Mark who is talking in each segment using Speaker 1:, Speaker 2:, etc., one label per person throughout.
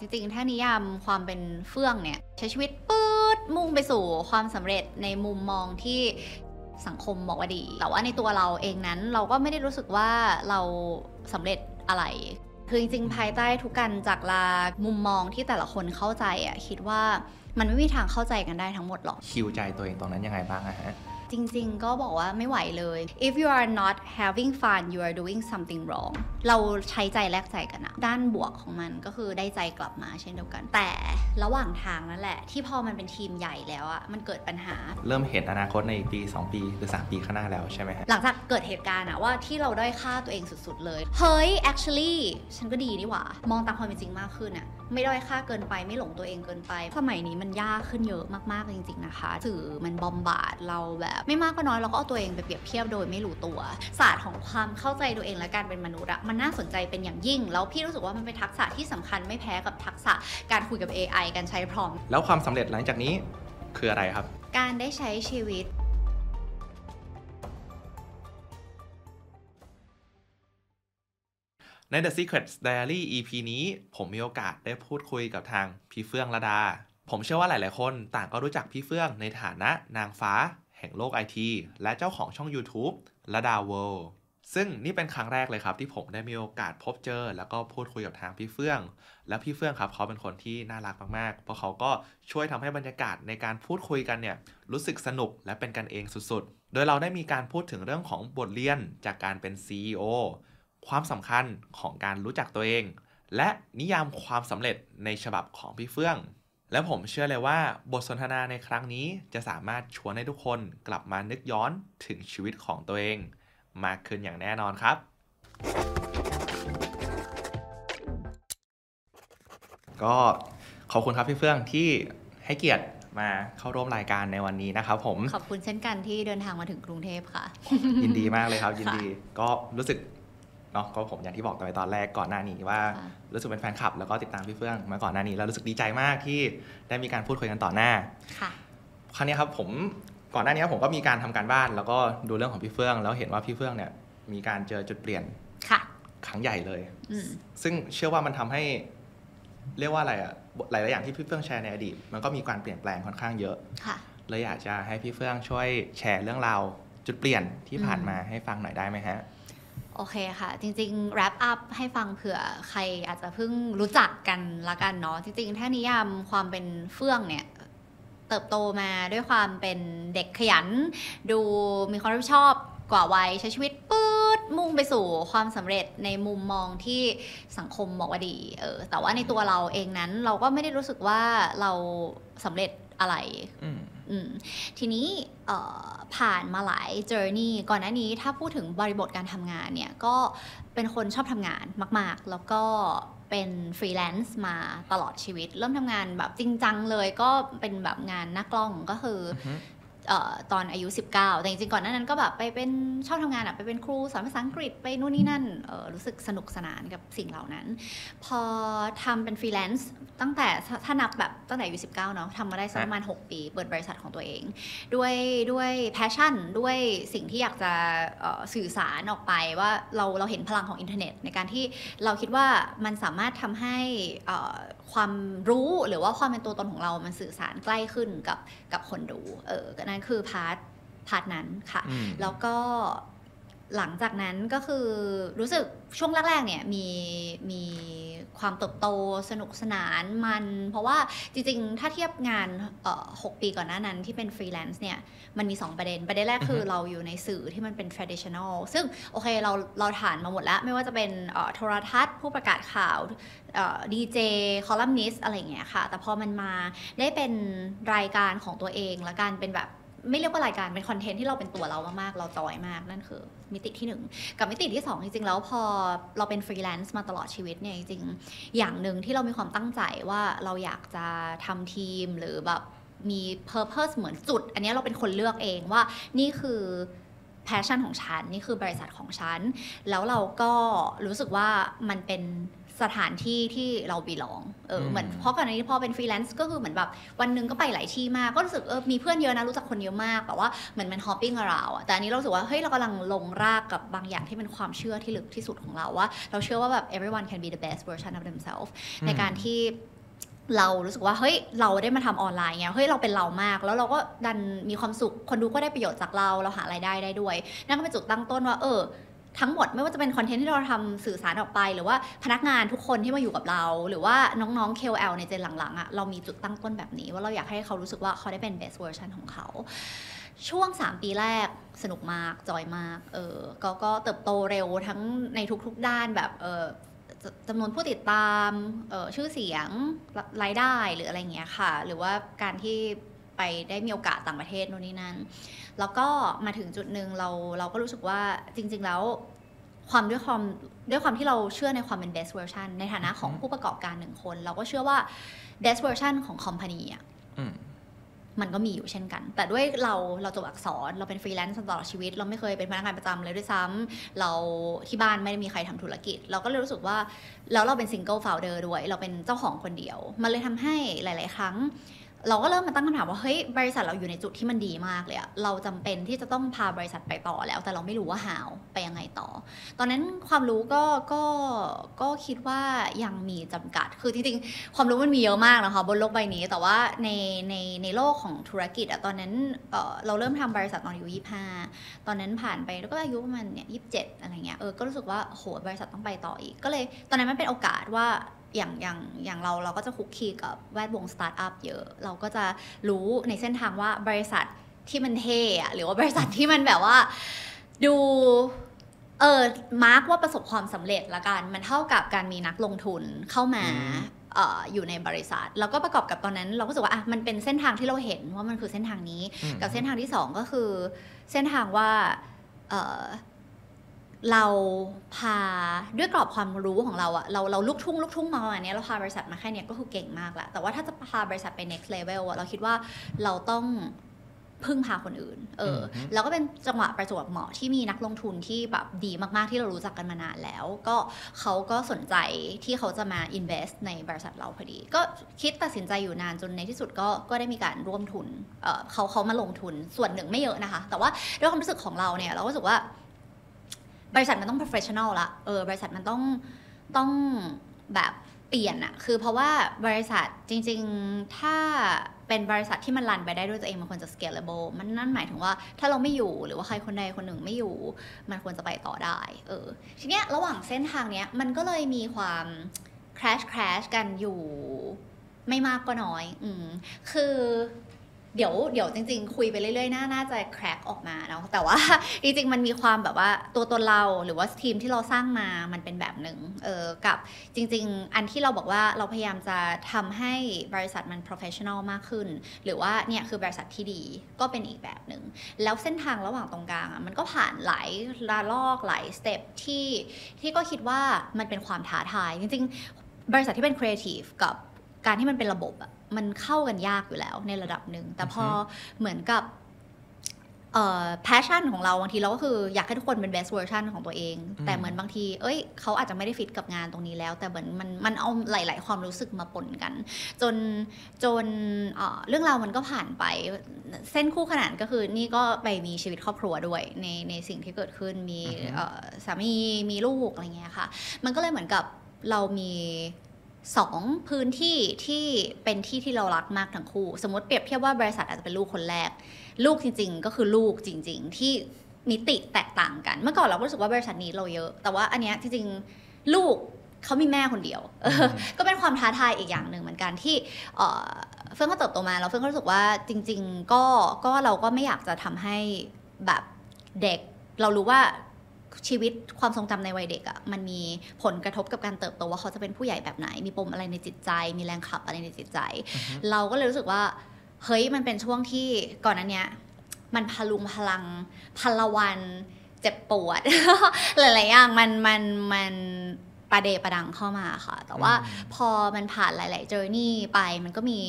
Speaker 1: จริงๆ ถ้านิยามความเป็นเฟื่องเนี่ยใช้ชีวิตปื๊ดมุ่งไปสู่ความสำเร็จในมุมมองที่สังคมบอกว่าดี แต่ว่าในตัวเราเองนั้นเราก็ไม่ได้รู้สึกว่าเราสำเร็จอะไร คือจริงๆ ภายใต้ทุกการจากลามุมมองที่แต่ละคนเข้าใจอะคิดว่ามันไม่มีทางเข้าใจกันได้ทั้งหมดหรอก
Speaker 2: คิวใจตัวเองตรงนั้นยังไงบ้างอะฮะ
Speaker 1: จริง ๆ ก็บอกว่าไม่ไหวเลย if you are not having fun you are doing something wrong เราใช้ใจแลกใจกันนะด้านบวกของมันก็คือได้ใจกลับมาเช่นเดียวกัน แต่ระหว่างทางนั่นแหละ ที่พอมันเป็นทีมใหญ่แล้วอะมันเกิดปัญหา
Speaker 2: เริ่มเห็นอนาคตในปี 2 ปีหรือ 3 ปีข้างหน้าแล้วใช่ไหมฮะ
Speaker 1: หลังจากเกิดเหตุการณ์อะว่าที่เราด้อยค่าตัวเองสุด ๆ เลย เฮ้ย actually ฉันก็ดีนี่หว่ามองตามความเป็นจริงมากขึ้นอะไม่ด้อยค่าเกินไป ไม่หลงตัวเองเกินไปสมัยนี้มันยากขึ้นเยอะมากๆจริง ๆนะคะ สื่อมันบอมบาดเราแบบ ไม่มากก็น้อยเราก็เอาตัวเองไปเปรียบเทียบโดยไม่รู้ตัวศาสตร์ของความเข้าใจตัวเองและการเป็นมนุษย์อะมันน่าสนใจเป็นอย่างยิ่ง แล้วพี่รู้สึกว่ามันเป็นทักษะที่สำคัญไม่แพ้กับทักษะการคุยกับ AI การใช้พร้อม
Speaker 2: แล้วความสำเร็จหลังจากนี้คืออะไรครับ
Speaker 1: การได้ใช้ชีวิต
Speaker 2: ใน The Secret Diary EP นี้ ผมมีโอกาสได้พูดคุยกับทางพี่เฟื่องระดา ผมเชื่อว่าหลาย ๆ คนต่างก็รู้จักพี่เฟื่องในฐานะนางฟ้า แห่งโลกไอทีและเจ้าของช่อง YouTube ระดา World ซึ่งนี่เป็นครั้งแรกเลยครับ ที่ผมได้มีโอกาสพบเจอ แล้วก็พูดคุยกับทางพี่เฟื่อง แล้วพี่เฟื่องครับเขาเป็นคนที่น่ารักมากๆ เพราะเขาก็ช่วยทำให้บรรยากาศในการพูดคุยกันเนี่ยรู้สึกสนุกและเป็นกันเองสุดๆ โดยเราได้มีการพูดถึงเรื่องของบทเรียนจากการเป็น CEO ความสำคัญของการรู้จักตัวเอง และนิยามความสำเร็จในฉบับของพี่เฟื่อง และผมเชื่อเลยว่าบทสนทนาในครั้งนี้จะสามารถชวนให้ทุกคนกลับมานึกย้อนถึงชีวิตของตัวเอง มากขึ้นอย่างแน่นอนครับ ก็ขอบคุณครับพี่เฟื่องที่ให้เกียรติมาเข้าร่วมรายการในวันนี้นะครับผม
Speaker 1: ขอบคุณเช่นกันที่เดินทางมาถึงกรุงเทพค่ะ
Speaker 2: ยินดีมากเลยครับยินดี ก็รู้สึก เนาะก็ผมอย่างที่บอกไปตอนแรกก่อนหน้านี้ว่า
Speaker 1: ค่ะ
Speaker 2: รู้สึกเป็นแฟนคลับ แล้วก็ติดตามพี่เฟื่องมาก่อนหน้านี้แล้วรู้สึกดีใจมากที่ได้มีการพูดคุยกันต่อหน้า
Speaker 1: ค่ะ
Speaker 2: ครั้งนี้ครับผมก่อนหน้านี้ผมก็มีการทำการบ้าน แล้วก็ดูเรื่องของพี่เฟื่อง แล้วเห็นว่าพี่เฟื่องเนี่ยมีการเจอจุดเปลี่ยน
Speaker 1: ค่ะ
Speaker 2: ครั้งใหญ่เลย
Speaker 1: อืม
Speaker 2: ซึ่งเชื่อว่ามันทำให้เรียกว่าอะไรอะหลายๆอย่างที่พี่เฟื่องแชร์ในอดีต มันก็มีการเปลี่ยนแปลงค่อนข้างเยอะ
Speaker 1: ค่ะ
Speaker 2: เลยอยากจะให้พี่เฟื่องช่วยแชร์เรื่องราวจุดเปลี่ยนที่ผ่าน
Speaker 1: อืม
Speaker 2: มาให้ฟังหน่อยได้ไหมฮะ
Speaker 1: โอเคค่ะ จริงๆ wrap up ให้ฟังเผื่อใครอาจจะเพิ่งรู้จักกันละกันเนาะจริงๆ ถ้านิยามความเป็นเฟื่องเนี่ย เติบโตมาด้วยความเป็นเด็กขยัน ดูมีความรับผิดชอบกว่าวัยใช้ชีวิตปื๊ดมุ่งไปสู่ความสำเร็จในมุมมองที่สังคมบอกว่าดีเออแต่ว่าในตัวเราเองนั้นเราก็ไม่ได้รู้สึกว่าเราสำเร็จอะไร ทีนี้ผ่านมาหลาย journey ก่อนหน้านี้ถ้าพูดถึงบริบทการทำงานเนี่ย ก็เป็นคนชอบทำงานมาก ๆ แล้วก็เป็นฟรีแลนซ์มาตลอดชีวิต เริ่มทำงานแบบจริงจังเลยก็เป็นแบบงานหน้ากล้องก็คืออ
Speaker 2: อฮึ
Speaker 1: เอ่อ ตอนอายุ 19 แต่จริงๆก่อนหน้านั้นก็แบบไปเป็นชอบทำงานอะไปเป็นครูสอนภาษาอังกฤษไปนู่นนี่นั่นเอ่อรู้สึกสนุกสนานกับสิ่งเหล่านั้น พอทำเป็นฟรีแลนซ์ตั้งแต่ถ้าถ้านับแบบตั้งแต่อายุ 19 เนาะทำมาได้สักประมาณ 6 ปี เปิดบริษัทของตัวเอง ด้วยด้วย passion ด้วยสิ่งที่อยากจะเอ่อสื่อสารออกไปว่าเราเราเห็นพลังของอินเทอร์เน็ต ในการที่เราคิดว่ามันสามารถทำให้เอ่อความรู้หรือว่าความเป็นตัวตนของเรา มันสื่อสารใกล้ขึ้นกับกับคนดูเออก็นั่นคือ part part นั้นค่ะ
Speaker 2: อืม
Speaker 1: แล้วก็หลังจากนั้นก็คือรู้สึกช่วงแรกๆเนี่ยมีมีความเติบโตสนุกสนานมัน เพราะว่าจริงๆ ถ้าเทียบงานเอ่อหกปีก่อนหน้านั้นที่เป็นฟรีแลนซ์เนี่ยมันมี 2 ประเด็น ประเด็นแรกคือ
Speaker 2: อฮึ
Speaker 1: เราอยู่ในสื่อที่มันเป็น traditional ซึ่งโอเคเราเราผ่านมาหมดแล้ว ไม่ว่าจะเป็นเอ่อโทรทัศน์ ผู้ประกาศข่าวดีเจคอลัมนิสต์อะไรอย่างเงี้ยค่ะ แต่พอมันมาได้เป็นรายการของตัวเองและการเป็นแบบ ไม่เรียกว่ารายการเป็นคอนเทนต์ที่เราเป็นตัวเรามากๆ เรา enjoy มากนั่นคือ มิติที่หนึ่งกับมิติที่สองจริงๆ แล้วพอเราเป็นฟรีแลนซ์มาตลอดชีวิตเนี่ยจริงๆอย่างหนึ่งที่เรามีความตั้งใจว่าเราอยากจะทำทีมหรือแบบมี purpose เหมือนจุด อันนี้เราเป็นคนเลือกเองว่านี่คือ passion ของฉัน นี่คือบริษัทของฉัน แล้วเราก็รู้สึกว่ามันเป็น สถานที่ที่เรา belong เออ
Speaker 2: อืม
Speaker 1: เหมือนเพราะก่อนหน้านี้พอเป็นฟรีแลนซ์ก็คือเหมือนแบบวันหนึ่งก็ไปหลายที่มาก ก็รู้สึกเออ มีเพื่อนเยอะนะ รู้จักคนเยอะมาก แต่ว่าเหมือนมัน hopping around อะแต่อันนี้เรารู้สึกว่า เฮ้ย เรากำลังลงรากกับบางอย่างที่เป็นความเชื่อที่ลึกที่สุดของเราว่า เราเชื่อว่าแบบ everyone can be the best version of themselves ในการที่เรารู้สึกว่าเฮ้ยเราได้มาทำออนไลน์เงี้ยเฮ้ยเราเป็นเรามาก แล้วเราก็ดันมีความสุขคนดูก็ได้ประโยชน์จากเราเราหารายได้ได้ด้วย นั่นก็เป็นจุดตั้งต้นว่า เออ ทั้งหมดไม่ว่าจะเป็นคอนเทนต์ที่เราทำสื่อสารออกไป หรือว่าพนักงานทุกคนที่มาอยู่กับเรา หรือว่าน้องๆ KOL ในเจนหลังๆอะ่ะเรามีจุดตั้งต้นแบบนี้ ว่าเราอยากให้เขารู้สึกว่าเขาได้เป็น best version ของเขา ช่วง 3 ปีแรกสนุกมาก จอยมากเออก็ก็เติบโตเร็วทั้งในทุกๆด้านแบบเออจำนวนผู้ติดตามออชื่อเสียงรรายได้หรืออะไรเงี้ยค่ะ หรือว่าการที่ไปได้มีโอกาสต่างประเทศโน่นนี่นั่น แล้วก็มาถึงจุดหนึ่งเราเราก็รู้สึกว่าจริง ๆ แล้วความด้วยความด้วยความที่เราเชื่อในความเป็น best version ในฐานะของผู้ประกอบการหนึ่งคน เราก็เชื่อว่า best version ของ company อะ
Speaker 2: อืม
Speaker 1: มันก็มีอยู่เช่นกัน แต่ด้วยเราเราจบอักษรเราเป็นฟรีแลนซ์ตลอดชีวิต เราไม่เคยเป็นพนักงานประจำเลยด้วยซ้ำเราที่บ้านไม่ได้มีใครทำธุรกิจ เราก็เลยรู้สึกว่าแล้วเราเป็นซิงเกิล o u ลเดอร์ด้วย เราเป็นเจ้าของคนเดียว มันเลยทำให้หลาย ๆ ครั้ง เราก็เริ่มมาตั้งคำถามว่าเฮ้ยบริษัทเราอยู่ในจุดที่มันดีมากเลยอะเราจำเป็นที่จะต้องพาบริษัทไปต่อแล้ว แต่เราไม่รู้ว่าพาไปยังไงต่อ ตอนนั้นความรู้ก็ก็ก็คิดว่ายังมีจำกัด คือจริงๆความรู้มันมีเยอะมากนะคะบนโลกใบนี้ แต่ว่าในในในโลกของธุรกิจอะตอนนั้นเออเราเริ่มทำบริษัทตอนอายุยี่ห้าตอนนั้นผ่านไปแล้วก็อายุประมาณเนี่ยยี่สิบเจ็ดอะไรเงี้ยเออก็รู้สึกว่าโหบริษัทต้องไปต่ออีกก็เลยตอนนั้นมันเป็นโอกาสว่า อย่างอย่างอย่างเราเราก็จะคุกคีกับแวดวงสตาร์ทอัพเยอะ เราก็จะรู้ในเส้นทางว่าบริษัทที่มันเท่อะหรือว่าบริษัทที่มันแบบว่า ดูเออมาร์กว่าประสบความสำเร็จละกัน มันเท่ากับการมีนักลงทุนเข้ามา
Speaker 2: อืม
Speaker 1: เอ่ออยู่ในบริษัท แล้วก็ประกอบกับตอนนั้น เราก็รู้สึกว่าอะมันเป็นเส้นทางที่เราเห็นว่ามันคือเส้นทางนี้
Speaker 2: อืม
Speaker 1: กับเส้นทางที่สองก็คือ เส้นทางว่า เอ่อเราพาด้วยกรอบความรู้ของเราอะเราเราลุกทุ่งลุกทุ่งมาประมาณเนี้ยเราพาบริษัทมาแค่เนี้ยก็คือเก่งมากแล้วแต่ว่าถ้าจะพาบริษัทไป next level อะเราคิดว่าเราต้องพึ่งพาคนอื่น เอออ
Speaker 2: อฮึ
Speaker 1: แล้วก็เป็นจังหวะประจวบเหมาะที่มีนักลงทุนที่แบบดีมากๆที่เรารู้จักกันมานานแล้ว ก็เขาก็สนใจที่เขาจะมา invest ในบริษัทเราพอดี ก็คิดตัดสินใจอยู่นานจนในที่สุดก็ก็ได้มีการร่วมทุน เออเขาเขามาลงทุนส่วนหนึ่งไม่เยอะนะคะ แต่ว่าด้วยความรู้สึกของเราเนี่ยเราก็รู้สึกว่า บริษัทมันต้อง professional ละเออบริษัทมันต้องต้องแบบเปลี่ยนอะคือเพราะว่าบริษัทจริง ๆ ถ้าเป็นบริษัทที่มันรันไปได้ด้วยตัวเองมันควรจะ scalable มันนั่นหมายถึงว่าถ้าเราไม่อยู่หรือว่าใครคนใดคนหนึ่งไม่อยู่ มันควรจะไปต่อได้ เออ ทีเนี้ยระหว่างเส้นทางเนี้ยมันก็เลยมีความ crash crash กันอยู่ไม่มากก็น้อย อืม คือ เดี๋ยวเดี๋ยวจริง ๆ คุยไปเรื่อยๆ น่าน่าจะแครกออกมาเนาะแต่ว่าจริงๆ มันมีความแบบว่าตัวตนเราหรือว่าทีมที่เราสร้างมามันเป็นแบบหนึ่งเออกับจริง ๆ อันที่เราบอกว่าเราพยายามจะทำให้บริษัทมัน professional มากขึ้น หรือว่าเนี่ยคือบริษัทที่ดีก็เป็นอีกแบบหนึ่งแล้วเส้นทางระหว่างตรงกลางอะมันก็ผ่านหลายระลอกหลายสเต็ปที่ที่ก็คิดว่ามันเป็นความท้าทายจริง ๆ บริษัทที่เป็น creative กับการที่มันเป็นระบบอะ มันเข้ากันยากอยู่แล้วในระดับหนึ่ง แต่พอเหมือนกับเอ่อ passion ของเราบางทีเราก็คืออยากให้ทุกคนเป็น best version ของตัวเอง
Speaker 2: อืม
Speaker 1: แต่เหมือนบางที เอ้ยเขาอาจจะไม่ได้ฟิตกับงานตรงนี้แล้ว แต่เหมือนมันมันเอาหลาย ๆ ความรู้สึกมาปนกัน จนจนเอ่อเรื่องราวมันก็ผ่านไป เส้นคู่ขนานก็คือนี่ก็ไปมีชีวิตครอบครัวด้วยในในสิ่งที่เกิดขึ้นมี
Speaker 2: อือฮึ
Speaker 1: เอ่อสามีมีลูกอะไรเงี้ยค่ะ มันก็เลยเหมือนกับเรามี สองพื้นที่ที่เป็นที่ที่เรารักมากทั้งคู่ สมมติเปรียบเทียบว่าบริษัทอาจจะเป็นลูกคนแรก ลูกจริง ๆ ก็คือลูกจริง ๆ ที่มิติแตกต่างกัน เมื่อก่อนเราก็รู้สึกว่าบริษัทนี้เราเยอะ แต่ว่าอันเนี้ยจริงๆลูกเขามีแม่คนเดียว ก็เป็นความท้าทายอีกอย่างหนึ่งเหมือนกันที่เฟื่องก็เติบโตมาแล้วเฟื่องก็รู้สึกว่าจริง ๆ ก็ก็เราก็ไม่อยากจะทำให้แบบเด็ก เรารู้ว่า ชีวิตความทรงจำในวัยเด็กอะ่ะมันมีผลกระทบกับการเติบโตว่าเขาจะเป็นผู้ใหญ่แบบไหน มีปมอะไรในจิตใจ มีแรงขับอะไรในจิตใจ
Speaker 2: อือฮึ
Speaker 1: เราก็เลยรู้สึกว่าเฮ้ยมันเป็นช่วงที่ก่อนอันเนี้ยมันพลุงพลังพลวันเจ็บปวดหลายๆอย่างมันมันมันประเดประดังเข้ามาค่ะ แต่ว่า
Speaker 2: อืม
Speaker 1: พอมันผ่านหลาย ๆ journey ไปมันก็มี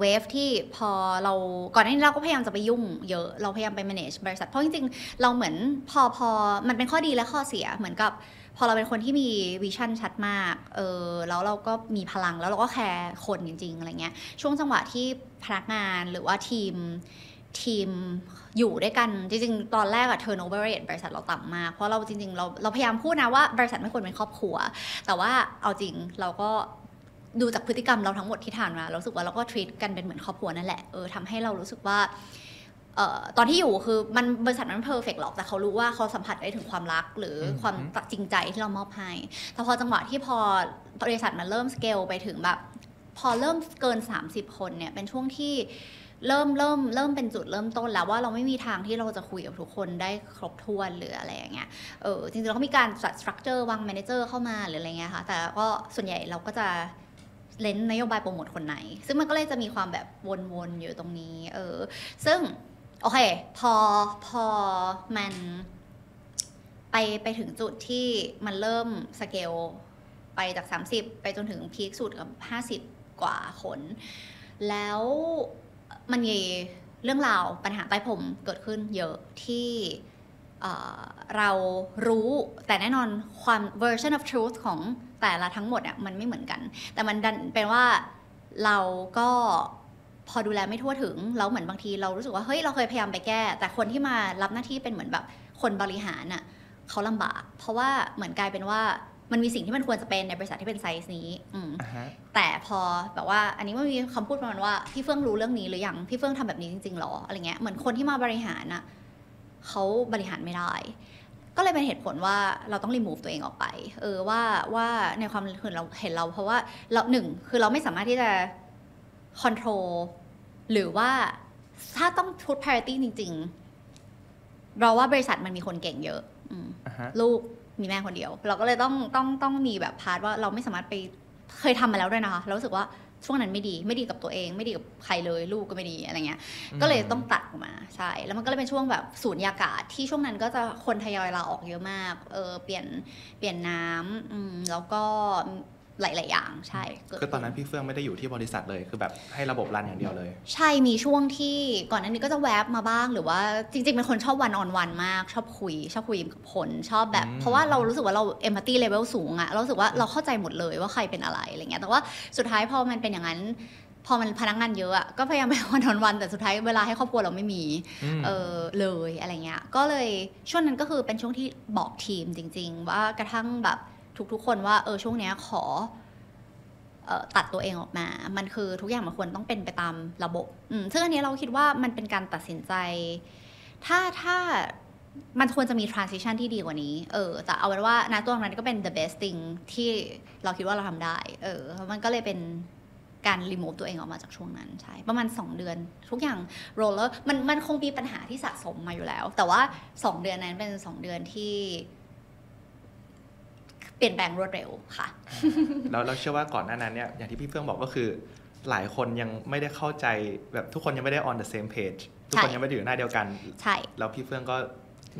Speaker 1: wave ที่พอเราก่อนหน้านี้เราก็พยายามจะไปยุ่งเยอะเราพยายามไป manage บริษัท เพราะจริงๆ เราเหมือนพอพอมันเป็นข้อดีและข้อเสียเหมือนกับ พอเราเป็นคนที่มี vision ชัดมากเออแล้วเราก็มีพลังแล้วเราก็แคร์คนจริงๆอะไรเงี้ยช่วงจังหวะที่พนักงานหรือว่าทีมทีมอยู่ด้วยกันจริงๆ ตอนแรกอะ turnover rate บริษัทเราต่ำมาก เพราะเราจริงๆ เราเราพยายามพูดนะว่าบริษัทไม่ควรเป็นครอบครัว แต่ว่าเอาจริงเราก็ ดูจากพฤติกรรมเราทั้งหมดที่ผ่านมาเรารู้สึกว่าเราก็ treat กันเป็นเหมือนครอบครัวนั่นแหละเออทำให้เรารู้สึกว่าเอ่อตอนที่อยู่คือมันบริษัทมันเพอร์เฟกหรอกแต่เขารู้ว่าเขาสัมผัสได้ถึงความรัก หรืออ
Speaker 2: ม
Speaker 1: ความจริงใจที่เรามอบให้แต่พอจังหวะที่พอบริษัทมันเริ่มสเกลไปถึงแบบพอเริ่มเกิน 30 คนเนี่ยเป็นช่วงที่เริ่มเริ่มเริ่มเป็นจุดเริ่มต้นแล้วว่าเราไม่มีทางที่เราจะคุยกับทุกคนได้ครบถ้วนหรืออะไรอย่างเงี้ย เออจริงๆเราก็มีการจัด structure วาง manager เข้ามาหรืออะไรเงี้ยค่ะ แต่ก็ส่วนใหญ่เราก็จะ เลนนโยบายโปรโมทคนไหน ซึ่งมันก็เลยจะมีความแบบวนๆอยู่ตรงนี้ เออ ซึ่งโอเค พอพอมันไปไปถึงจุดที่มันเริ่มสเกลไปจาก 30 ไปจนถึงพีคสุดกับ 50 กว่าคน แล้วมันมีเรื่องราวปัญหาใต้ผมเกิดขึ้นเยอะที่เเรารู้แต่แน่นอนความ version of truth ของ แต่ละทั้งหมดอะมันไม่เหมือนกัน แต่มันดันเป็นว่าเราก็พอดูแลไม่ทั่วถึงแล้วเหมือนบางทีเรารู้สึกว่าเฮ้ยเราเคยพยายามไปแก้ แต่คนที่มารับหน้าที่เป็นเหมือนแบบคนบริหารน่ะเขาลำบาก เพราะว่าเหมือนกลายเป็นว่ามันมีสิ่งที่มันควรจะเป็นในบริษัทที่เป็นไซส์นี้ อืม
Speaker 2: อ่าฮะ
Speaker 1: แต่พอแบบว่า อันนี้มันมีคำพูดประมาณว่าพี่เฟื่องรู้เรื่องนี้หรือยังพี่เฟื่องทำแบบนี้จริงๆหรออะไรเงี้ยเหมือนคนที่มาบริหารน่ะเขาบริหารไม่ได้ ก็เลยเป็นเหตุผลว่าเราต้องรีมูฟตัวเองออกไป เออว่าว่าในความเห็นเราเห็นเรา เพราะว่าเราหนึ่งคือเราไม่สามารถที่จะคอนโทรลหรือว่าถ้าต้องชุด parity จริง ๆ เราว่าบริษัทมันมีคนเก่งเยอะอืม
Speaker 2: อ่าฮะ
Speaker 1: ลูกมีแม่คนเดียว เราก็เลยต้องต้องต้องมีแบบ part ว่าเราไม่สามารถไปเคยทำมาแล้วด้วยนะคะเรารู้สึกว่า ช่วงนั้นไม่ดีไม่ดีกับตัวเอง ไม่ดีกับใครเลยลูกก็ไม่ดีอะไรเงี้ยก็เลยต้องตัดออกมาใช่แล้วมันก็เลยเป็นช่วงแบบสุญญากาศที่ช่วงนั้นก็จะคนทยอยลาออกเยอะมากเออเปลี่ยนเปลี่ยนน้ำอืมแล้วก็ หลาย ๆ อย่างใช่เกิด
Speaker 2: คือตอนนั้นพี่เฟื่องไม่ได้อยู่ที่บริษัทเลยคือแบบให้ระบบรันอย่างเดียวเลย
Speaker 1: ใช่มีช่วงที่ก่อนหน้านี้ก็จะแวบมาบ้างหรือว่าจริง ๆ เป็นคนชอบวันออนวันมาก ชอบคุย ชอบคุยกับคนชอบแบบ
Speaker 2: อืม
Speaker 1: เพราะว่าเรารู้สึกว่าเราเอมพัตตีเลเวลสูงอะเรารู้สึกว่าเราเข้าใจหมดเลยว่าใครเป็นอะไรอะไรเงี้ยแต่ว่าสุดท้ายพอมันเป็นอย่างนั้นพอมันพนักงานเยอะอะก็พยายามไปวันออนวันแต่สุดท้ายเวลาให้ครอบครัวเราไม่มี
Speaker 2: ม
Speaker 1: เออเลยอะไรเงี้ยก็เลยช่วงนั้นก็คือเป็นช่วงที่บอกทีมจริง ๆ ว่ากระทั่งแบบ ทุกๆคนว่าเออช่วงเนี้ยขอตัดตัวเองออกมา มันคือทุกอย่างมันควรต้องเป็นไปตามระบบอืมซึ่งอันนี้เราคิดว่ามันเป็นการตัดสินใจ ถ้าถ้ามันควรจะมี transition ที่ดีกว่านี้ เออ แต่เอาเป็นว่าณตัวนั้นก็เป็น the best thing ที่เราคิดว่าเราทำได้ เออ มันก็เลยเป็นการ remove ตัวเองออกมาจากช่วงนั้น ใช่ ประมาณ 2 เดือน ทุกอย่าง roller มันมันคงมีปัญหาที่สะสมมาอยู่แล้ว แต่ว่า 2 เดือนนั้นเป็น 2 เดือนที่ ปลี่ยนแปลงรวดเร็วค่ะ
Speaker 2: แล้วเราเชื่อว่าก่อนหน้านั้นเนี่ยอย่างที่พี่เฟื่องบอกก็คือ หลายคนยังไม่ได้เข้าใจแบบทุกคนยังไม่ได้ on the same page ทุกคน
Speaker 1: ใช่
Speaker 2: ยังไม่ได้อยู่หน้าเดียวกัน
Speaker 1: ใช่
Speaker 2: แล้วพี่เฟื่องก็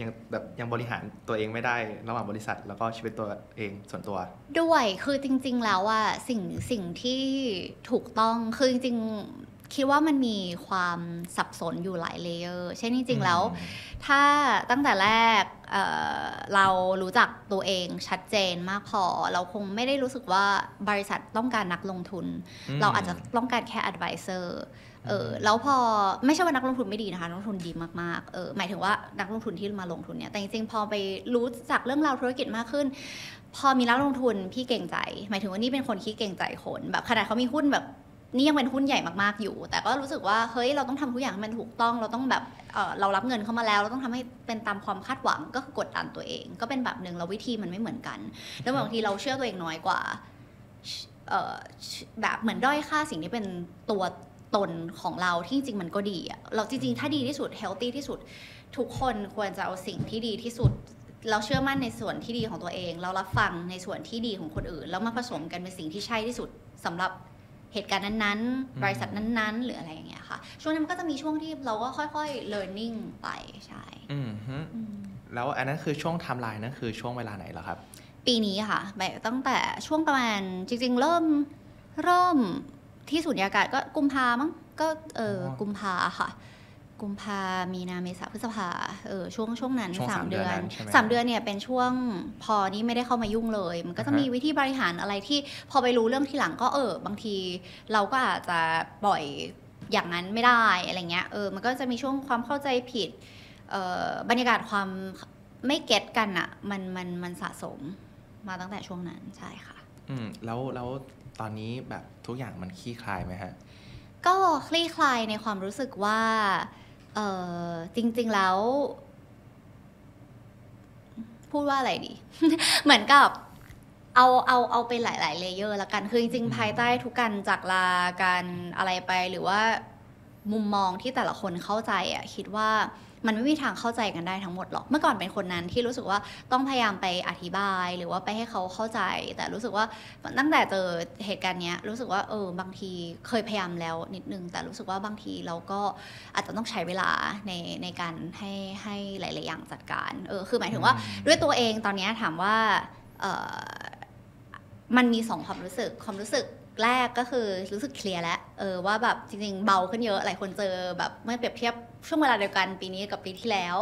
Speaker 2: ยังแบบยังบริหารตัวเองไม่ได้ระหว่างบริษัท แล้วก็ชีวิตตัวเองส่วนตัว
Speaker 1: ด้วยคือจริง ๆ แล้วว่าสิ่งสิ่งที่ถูกต้องคือจริงๆ คิดว่ามันมีความสับสนอยู่หลาย layer เช่นจริงๆแล้ว ถ้าตั้งแต่แรกเอ่อเรารู้จักตัวเองชัดเจนมากพอ เราคงไม่ได้รู้สึกว่าบริษัทต้องการนักลงทุน
Speaker 2: อืม
Speaker 1: เราอาจจะต้องการแค่ advisor เออแล้วพอไม่ใช่ว่านักลงทุนไม่ดีนะคะนักลงทุนดีมากๆเออหมายถึงว่านักลงทุนที่มาลงทุนเนี่ยแต่จริงๆพอไปรู้จักเรื่องราวธุรกิจมากขึ้น พอมีนักลงทุนพี่เก่งใจ หมายถึงว่านี่เป็นคนขี้เก่งใจคนแบบขนาดเขามีหุ้นแบบ นี่ยังเป็นหุ้นใหญ่มากๆอยู่ แต่ก็รู้สึกว่าเฮ้ยเราต้องทำทุกอย่างให้มันถูกต้องเราต้องแบบเเรารับเงินเข้ามาแล้ว เราต้องทำให้เป็นตามความคาดหวังก็คือกดดันตัวเอง ก็เป็นแบบหนึ่งแล้ววิธีมันไม่เหมือนกัน แล้วบางทีเราเชื่อตัวเองน้อยกว่าเอ่อแบบเหมือนด้อยค่าสิ่งที่เป็นตัวตนของเราที่จริงมันก็ดีเราจริงๆ ถ้าดีที่สุดเฮลตี้ที่สุด ทุกคนควรจะเอาสิ่งที่ดีที่สุด เราเชื่อมั่นในส่วนที่ดีของตัวเอง เรารับฟังในส่วนที่ดีของคนอื่น แล้วมาผสมกันเป็นสิ่งที่ใช่ที่สุดสำหรับ เหตุการณ์นั้น
Speaker 2: อืม
Speaker 1: ๆบริษัทนั้นๆ หรืออะไรอย่างเงี้ยค่ะ ช่วงนั้นมันก็จะมีช่วงที่เราก็ค่อยๆ learning ไปใช่
Speaker 2: อืมฮึ
Speaker 1: อืม
Speaker 2: แล้วอันนั้นคือช่วงไทม์ไลน์นั่นคือช่วงเวลาไหนเหรอครับ
Speaker 1: ปีนี้ค่ะแบบตั้งแต่ช่วงประมาณจริง ๆ เริ่มเริ่มที่สุญญากาศก็กุมภามั้งก็เออ
Speaker 2: อ๋อ
Speaker 1: กุมภาค่ะ กุมภามีนาเมษาพฤษภาเออช่วงช่วงนั้น
Speaker 2: ช่วง
Speaker 1: สา
Speaker 2: สามมเดื
Speaker 1: เดื
Speaker 2: อน
Speaker 1: อน
Speaker 2: นั้นใช่ไหม
Speaker 1: สามเดือนเนี่ยเป็นช่วงพอนี้ไม่ได้เข้ามายุ่งเลย มันก็จะ
Speaker 2: อ่าฮะ
Speaker 1: มีวิธีบริหารอะไรที่พอไปรู้เรื่องทีหลังก็เออ บางทีเราก็อาจจะปล่อยอย่างนั้นไม่ได้อะไรเงี้ยเออมันก็จะมีช่วงความเข้าใจผิดเอ่อบรรยากาศความไม่เก็ตกันอะมันมันมันสะสมมาตั้งแต่ช่วงนั้นใช่ค่ะ
Speaker 2: อืมแล้วแล้วตอนนี้แบบทุกอย่างมันคลี่คลายไหมฮะ
Speaker 1: ก็คลี่คลายในความรู้สึกว่า เออจริง ๆแล้ว พูดว่าอะไรดี เหมือนกับเอาเอาเอาเป็นหลาย ๆ เลเยอร์ละกัน คือจริง
Speaker 2: อืม
Speaker 1: ๆภายใต้ทุกการจากลาการอะไรไปหรือว่ามุมมองที่แต่ละคนเข้าใจอะคิดว่า มันไม่มีทางเข้าใจกันได้ทั้งหมดหรอก เมื่อก่อนเป็นคนนั้นที่รู้สึกว่าต้องพยายามไปอธิบาย หรือว่าไปให้เขาเข้าใจ แต่รู้สึกว่าตั้งแต่เจอเหตุการณ์เนี้ยรู้สึกว่าเออบางทีเคยพยายามแล้วนิดนึง แต่รู้สึกว่าบางทีเราก็อาจจะต้องใช้เวลาในในการให้ให้หลาย ๆ อย่างจัดการเออคือหมายถึงว่า
Speaker 2: อืม
Speaker 1: ด้วยตัวเองตอนเนี้ยถามว่าเออมันมีสองความรู้สึกความรู้สึกแรกก็คือรู้สึกเคลียร์แล้วเออว่าแบบจริงๆเบาขึ้นเยอะหลายคนเจอแบบเมื่อเปรียบเทียบ ช่วงเวลาเดียวกันปีนี้กับปีที่แล้ว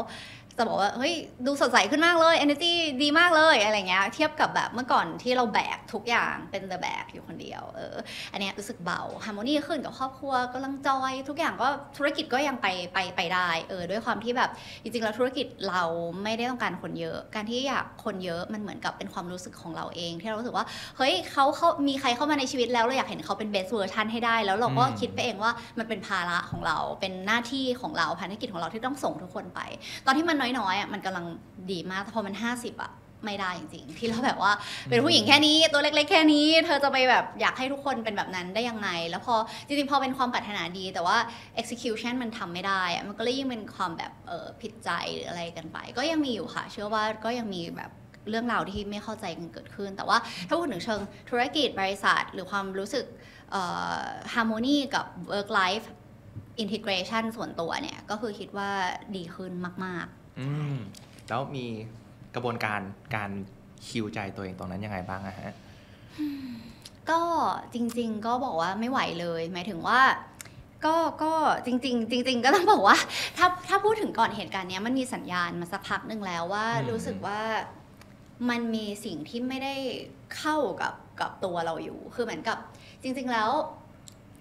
Speaker 1: จะบอกว่าเฮ้ยดูสดใสขึ้นมากเลย energy ดีมากเลยอะไรเงี้ยเทียบกับแบบเมื่อก่อนที่เราแบกทุกอย่างเป็นแต่แบกอยู่คนเดียวเอออันเนี้ยรู้สึกเบาฮาร์โมนีขึ้นกับครอบครัวกำลังจอย ทุกอย่างก็ธุรกิจก็ยังไปไปไปได้เออด้วยความที่แบบจริงๆแล้วธุรกิจเราไม่ได้ต้องการคนเยอะ การที่อยากคนเยอะมันเหมือนกับเป็นความรู้สึกของเราเอง ที่เรารู้สึกว่าเฮ้ยเขาเขามีใครเข้ามาในชีวิตแล้วเราอยากเห็นเขาเป็น best version ให้ได้ แล้วเราก็
Speaker 2: อืม
Speaker 1: คิดไปเองว่ามันเป็นภาระของเราเป็นหน้าที่ของเราภารกิจของเราที่ต้องส่งทุกคนไป ตอนที่มันน้อยๆอะมันกำลังดีมากแต่พอมัน 50 อะ ไม่ได้จริงๆ ที่เราแบบว่าเป็นผู้หญิงแค่นี้ตัวเล็กๆ แค่นี้ เธอจะไปแบบอยากให้ทุกคนเป็นแบบนั้นได้ยังไง แล้วพอจริงๆพอเป็นความปรารถนาดี แต่ว่า execution มันทำไม่ได้อะมันก็เลยยิ่งเป็นความแบบเออผิดใจหรืออะไรกันไป ก็ยังมีอยู่ค่ะ เชื่อว่าก็ยังมีแบบเรื่องราวที่ไม่เข้าใจกันเกิดขึ้น แต่ว่าถ้าพูดถึงเชิงธุรกิจบริษัท หรือความรู้สึกเอ่อ harmony กับ work life integration ส่วนตัวเนี่ย ก็คือคิดว่าดีขึ้นมาก ๆ
Speaker 2: อืมแล้วมีกระบวนการการคิวใจตัวเองตรงนั้นยังไงบ้างอะฮะ
Speaker 1: ก็จริง ๆ ก็บอกว่าไม่ไหวเลย หมายถึงว่า ก็ก็จริง ๆ จริง ๆ ก็ต้องบอกว่า ถ้าถ้าพูดถึงก่อนเหตุการณ์เนี้ยมันมีสัญญาณมาสักพักหนึ่งแล้วว่า
Speaker 2: อืม
Speaker 1: รู้สึกว่ามันมีสิ่งที่ไม่ได้เข้ากับกับตัวเราอยู่ คือเหมือนกับจริง ๆ แล้ว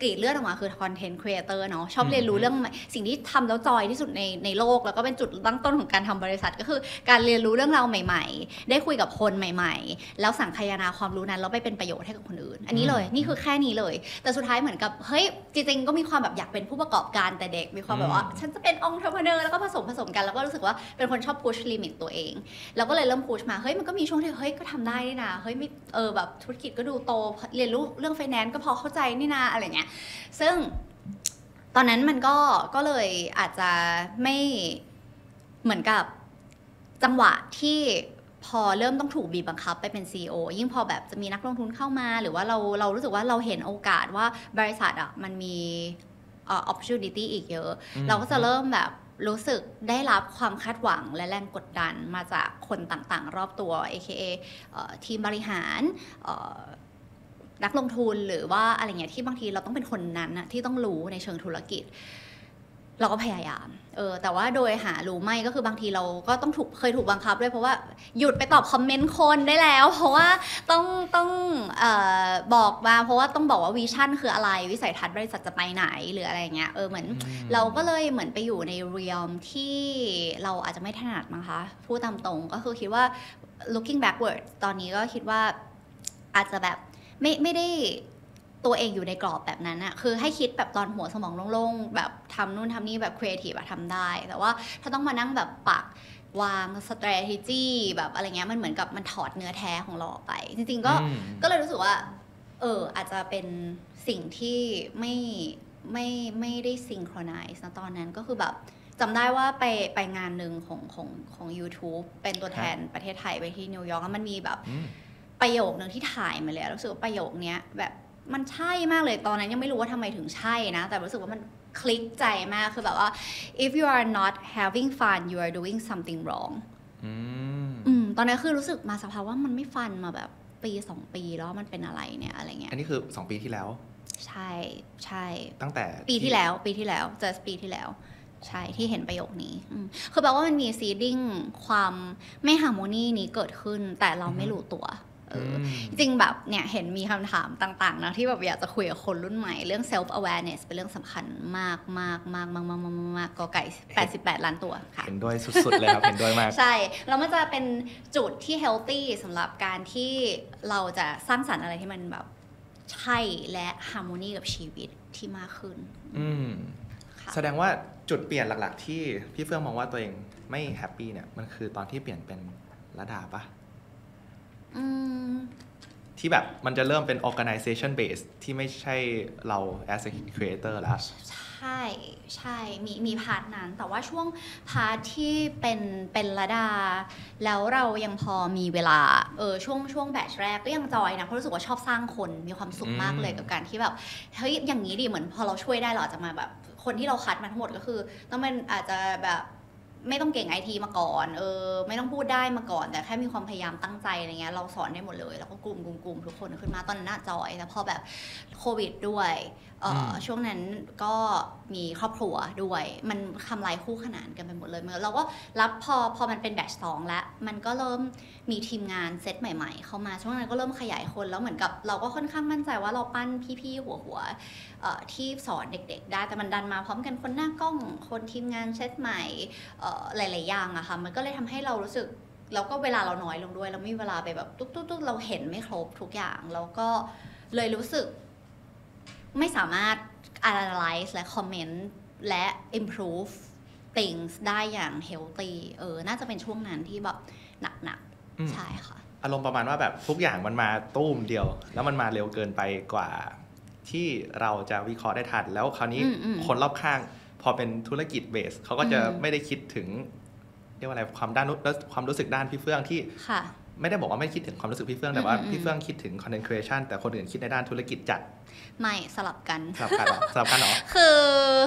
Speaker 1: กรีดเลือดออกมาคือ content creator เนาะชอบเรียนรู้เรื่องใหม่สิ่งที่ทำแล้ว joy ที่สุดในในโลก แล้วก็เป็นจุดตั้งต้นของการทำบริษัทก็คือการเรียนรู้เรื่องราวใหม่ ๆ ได้คุยกับคนใหม่ ๆ แล้วสังคายนาความรู้นั้นแล้วไปเป็นประโยชน์ให้กับคนอื่น อันนี้เลย
Speaker 2: อืม
Speaker 1: นี่คือแค่นี้เลย แต่สุดท้ายเหมือนกับเฮ้ยจริงๆก็มีความแบบอยากเป็นผู้ประกอบการแต่เด็กมีความแบบว่า
Speaker 2: อืม
Speaker 1: ฉันจะเป็น entrepreneur แล้วก็ผสมผสมกันแล้วก็รู้สึกว่าเป็นคนชอบ push limit ตัวเองแล้วก็เลยเริ่มพุชมาเฮ้ยมันก็มีช่วงที่เฮ้ยก็ทำได้นี่นะเฮ้ยไม่เออแบบธุรกิจก็ดูโตเรียนรู้เรื่องไฟแนนซ์ก็พอเข้าใจนี่นะอะไรเงี้ยซึ่งตอนนั้นมันก็ก็เลยอาจจะไม่เหมือนกับจังหวะที่พอเริ่มต้องถูกบีบบังคับไปเป็น CEO ยิ่งพอแบบจะมีนักลงทุนเข้ามา หรือว่าเราเรารู้สึกว่าเราเห็นโอกาสว่าบริษัทอะมันมีเอ่อ opportunity อีกเยอะ
Speaker 2: อืม
Speaker 1: เราก็จะเริ่มแบบรู้สึกได้รับความคาดหวังและแรงกดดันมาจากคนต่างๆ รอบตัว AKA เอ่อทีมบริหารเอ่อ นักลงทุนหรือว่าอะไรเงี้ยที่บางทีเราต้องเป็นคนนั้นนะที่ต้องรู้ในเชิงธุรกิจ เราก็พยายาม เออ แต่ว่าโดยหารู้ไม่ก็คือบางทีเราก็ต้องถูกเคยถูกบังคับด้วยเพราะว่าหยุดไปตอบคอมเมนต์คนได้แล้ว เพราะว่าต้องต้องเอ่อบอกมาเพราะว่าต้องบอกว่าวิชั่นคืออะไร วิสัยทัศน์บริษัทจะไปไหนหรืออะไรเงี้ยเออเหมือน
Speaker 2: อืม
Speaker 1: เราก็เลยเหมือนไปอยู่ใน realm ที่เราอาจจะไม่ถนัดมั้งคะพูดตามตรงก็คือคิดว่า looking backward ตอนนี้ก็คิดว่าอาจจะแบบ ไม่ไม่ได้ตัวเองอยู่ในกรอบแบบนั้นอะคือให้คิดแบบตอนหัวสมองโล่งๆ แบบทำนู่นทำนี่แบบครีเอทีฟอะทำได้ แต่ว่าถ้าต้องมานั่งแบบปักวาง strategy แบบอะไรเงี้ยมันเหมือนกับมันถอดเนื้อแท้ของเราออกไป จริงๆก็
Speaker 2: อืม
Speaker 1: ก็เลยรู้สึกว่า เอออาจจะเป็นสิ่งที่ไม่ไม่ไม่ได้ synchronize นะตอนนั้นก็คือแบบจำได้ว่าไปไปงานหนึ่งของของของ YouTube เป็นตัวแทนประเทศไทยไปที่นิวยอร์กแล้วมันมีแบบ
Speaker 2: อืม
Speaker 1: ประโยคนึงที่ถ่ายมาเลยอะรู้สึกว่าประโยคเนี้ยแบบมันใช่มากเลยตอนนั้นยังไม่รู้ว่าทำไมถึงใช่นะ แต่รู้สึกว่ามันคลิกใจมากคือแบบว่า if you are not having fun you are doing something wrong
Speaker 2: อืม
Speaker 1: อืมตอนนั้นคือรู้สึกมาสภาวะว่ามันไม่ fun มาแบบปีสองปีแล้วมันเป็นอะไรเนี่ยอะไรเงี้ย
Speaker 2: อันนี้คือ2ปีที่แล้ว
Speaker 1: ใช่ใช่
Speaker 2: ตั้งแต่
Speaker 1: ปีที่แล้วปีที่แล้ว just ปีที่แล้ว ใช่ที่เห็นประโยคนี้อืมคือแปลว่ามันมี seeding ความไม่ harmony นี้เกิดขึ้น แต่เราไม่รู้ตัว เอออ
Speaker 2: ม
Speaker 1: จริงแบบเนี่ยเห็นมีคำถามต่างๆนะที่แบบอยากจะคุยกับคนรุ่นใหม่ เรื่อง self awareness เป็นเรื่องสำคัญมากมากมากมากมากมากมากกอไก่ 88 ล้านตัวค่ะ
Speaker 2: เห็นด้วยสุดๆเลยครับ เห็นด้วยมาก
Speaker 1: ใช่ แล้วมันจะเป็นจุดที่ healthy สำหรับการที่เราจะสร้างสรรค์อะไรที่มันแบบใช่และ harmony กับชีวิตที่มากขึ้น
Speaker 2: อืม
Speaker 1: ค่ะ
Speaker 2: แสดงว่าจุดเปลี่ยนหลักๆ ที่พี่เฟื่องมองว่าตัวเองไม่ happy เนี่ยมันคือตอนที่เปลี่ยนเป็นลดาปะ
Speaker 1: อืม
Speaker 2: ที่แบบมันจะเริ่มเป็น organization based ที่ไม่ใช่เรา as a creator แล้ว
Speaker 1: ใช่ใช่มีมี part นั้น แต่ว่าช่วง part ที่เป็นเป็นลดา แล้วเรายังพอมีเวลาเออช่วงช่วง batch แรกก็ยัง joy นะ เพราะรู้สึกว่าชอบสร้างคนมีความสุขมากเลย
Speaker 2: อืม
Speaker 1: กับการที่แบบเฮ้ยอย่างนี้ดิเหมือนพอเราช่วยได้เราอาจจะมาแบบคนที่เราคัดมาทั้งหมดก็คือ ต้องเป็นอาจจะแบบ ไม่ต้องเก่งไอทีมาก่อนเออไม่ต้องพูดได้มาก่อน แต่แค่มีความพยายามตั้งใจอะไรเงี้ยเราสอนได้หมดเลย แล้วก็ groom groom groom ทุกคนขึ้นมาตอนนั้นน่า joy แต่พอแบบโควิดด้วย ช่วงนั้นก็มีครอบครัวด้วย มันทำลายคู่ขนานกันไปหมดเลยเมื่อเราก็รับพอพอมันเป็นแบตสองแล้ว มันก็เริ่มมีทีมงานเซตใหม่ ๆ เข้ามาช่วงนั้นก็เริ่มขยายคนแล้วเหมือนกับ เราก็ค่อนข้างมั่นใจว่าเราปั้นพี่ๆหัวหัวๆเอ่อที่สอนเด็ก ๆ ได้แต่มันดันมาพร้อมกันคนหน้ากล้องคนทีมงานเซตใหม่เอ่อหลายๆอย่างอะค่ะมันก็เลยทำให้เรารู้สึกแล้วก็เวลาเราน้อยลงด้วยเราไม่มีเวลาไปแบบตุ๊กตุ๊กตุ๊กเราเห็นไม่ครบทุกอย่างแล้วก็เลยรู้สึก ไม่สามารถ analyze และ comment และ improve things ได้อย่าง healthy เออ น่าจะเป็นช่วงนั้นที่แบบหนัก
Speaker 2: อืม
Speaker 1: ๆใช่ค่ะ
Speaker 2: อารมณ์ประมาณว่าแบบทุกอย่างมันมาตุ้มเดียว แล้วมันมาเร็วเกินไปกว่า ที่เราจะวิเคราะห์ได้ทัน แล้วคราวนี้
Speaker 1: อืมอืม
Speaker 2: คนรอบข้าง พอเป็นธุรกิจเบสเขาก็จะ
Speaker 1: อืม
Speaker 2: ไม่ได้คิดถึงเรียกว่าอะไรความด้านนู้นความรู้สึกด้านพี่เฟื่องที่
Speaker 1: ค่ะ
Speaker 2: ไม่ได้บอกว่าไม่คิดถึงความรู้สึกพี่เฟื่องแต่ว่า
Speaker 1: อืมอืม
Speaker 2: พี่เฟื่องคิดถึง content creation แต่คนอื่นคิดในด้านธุรกิจจัด
Speaker 1: ไม่สลับกัน
Speaker 2: สลับกันเหรอสลับกันเหรอ
Speaker 1: คือ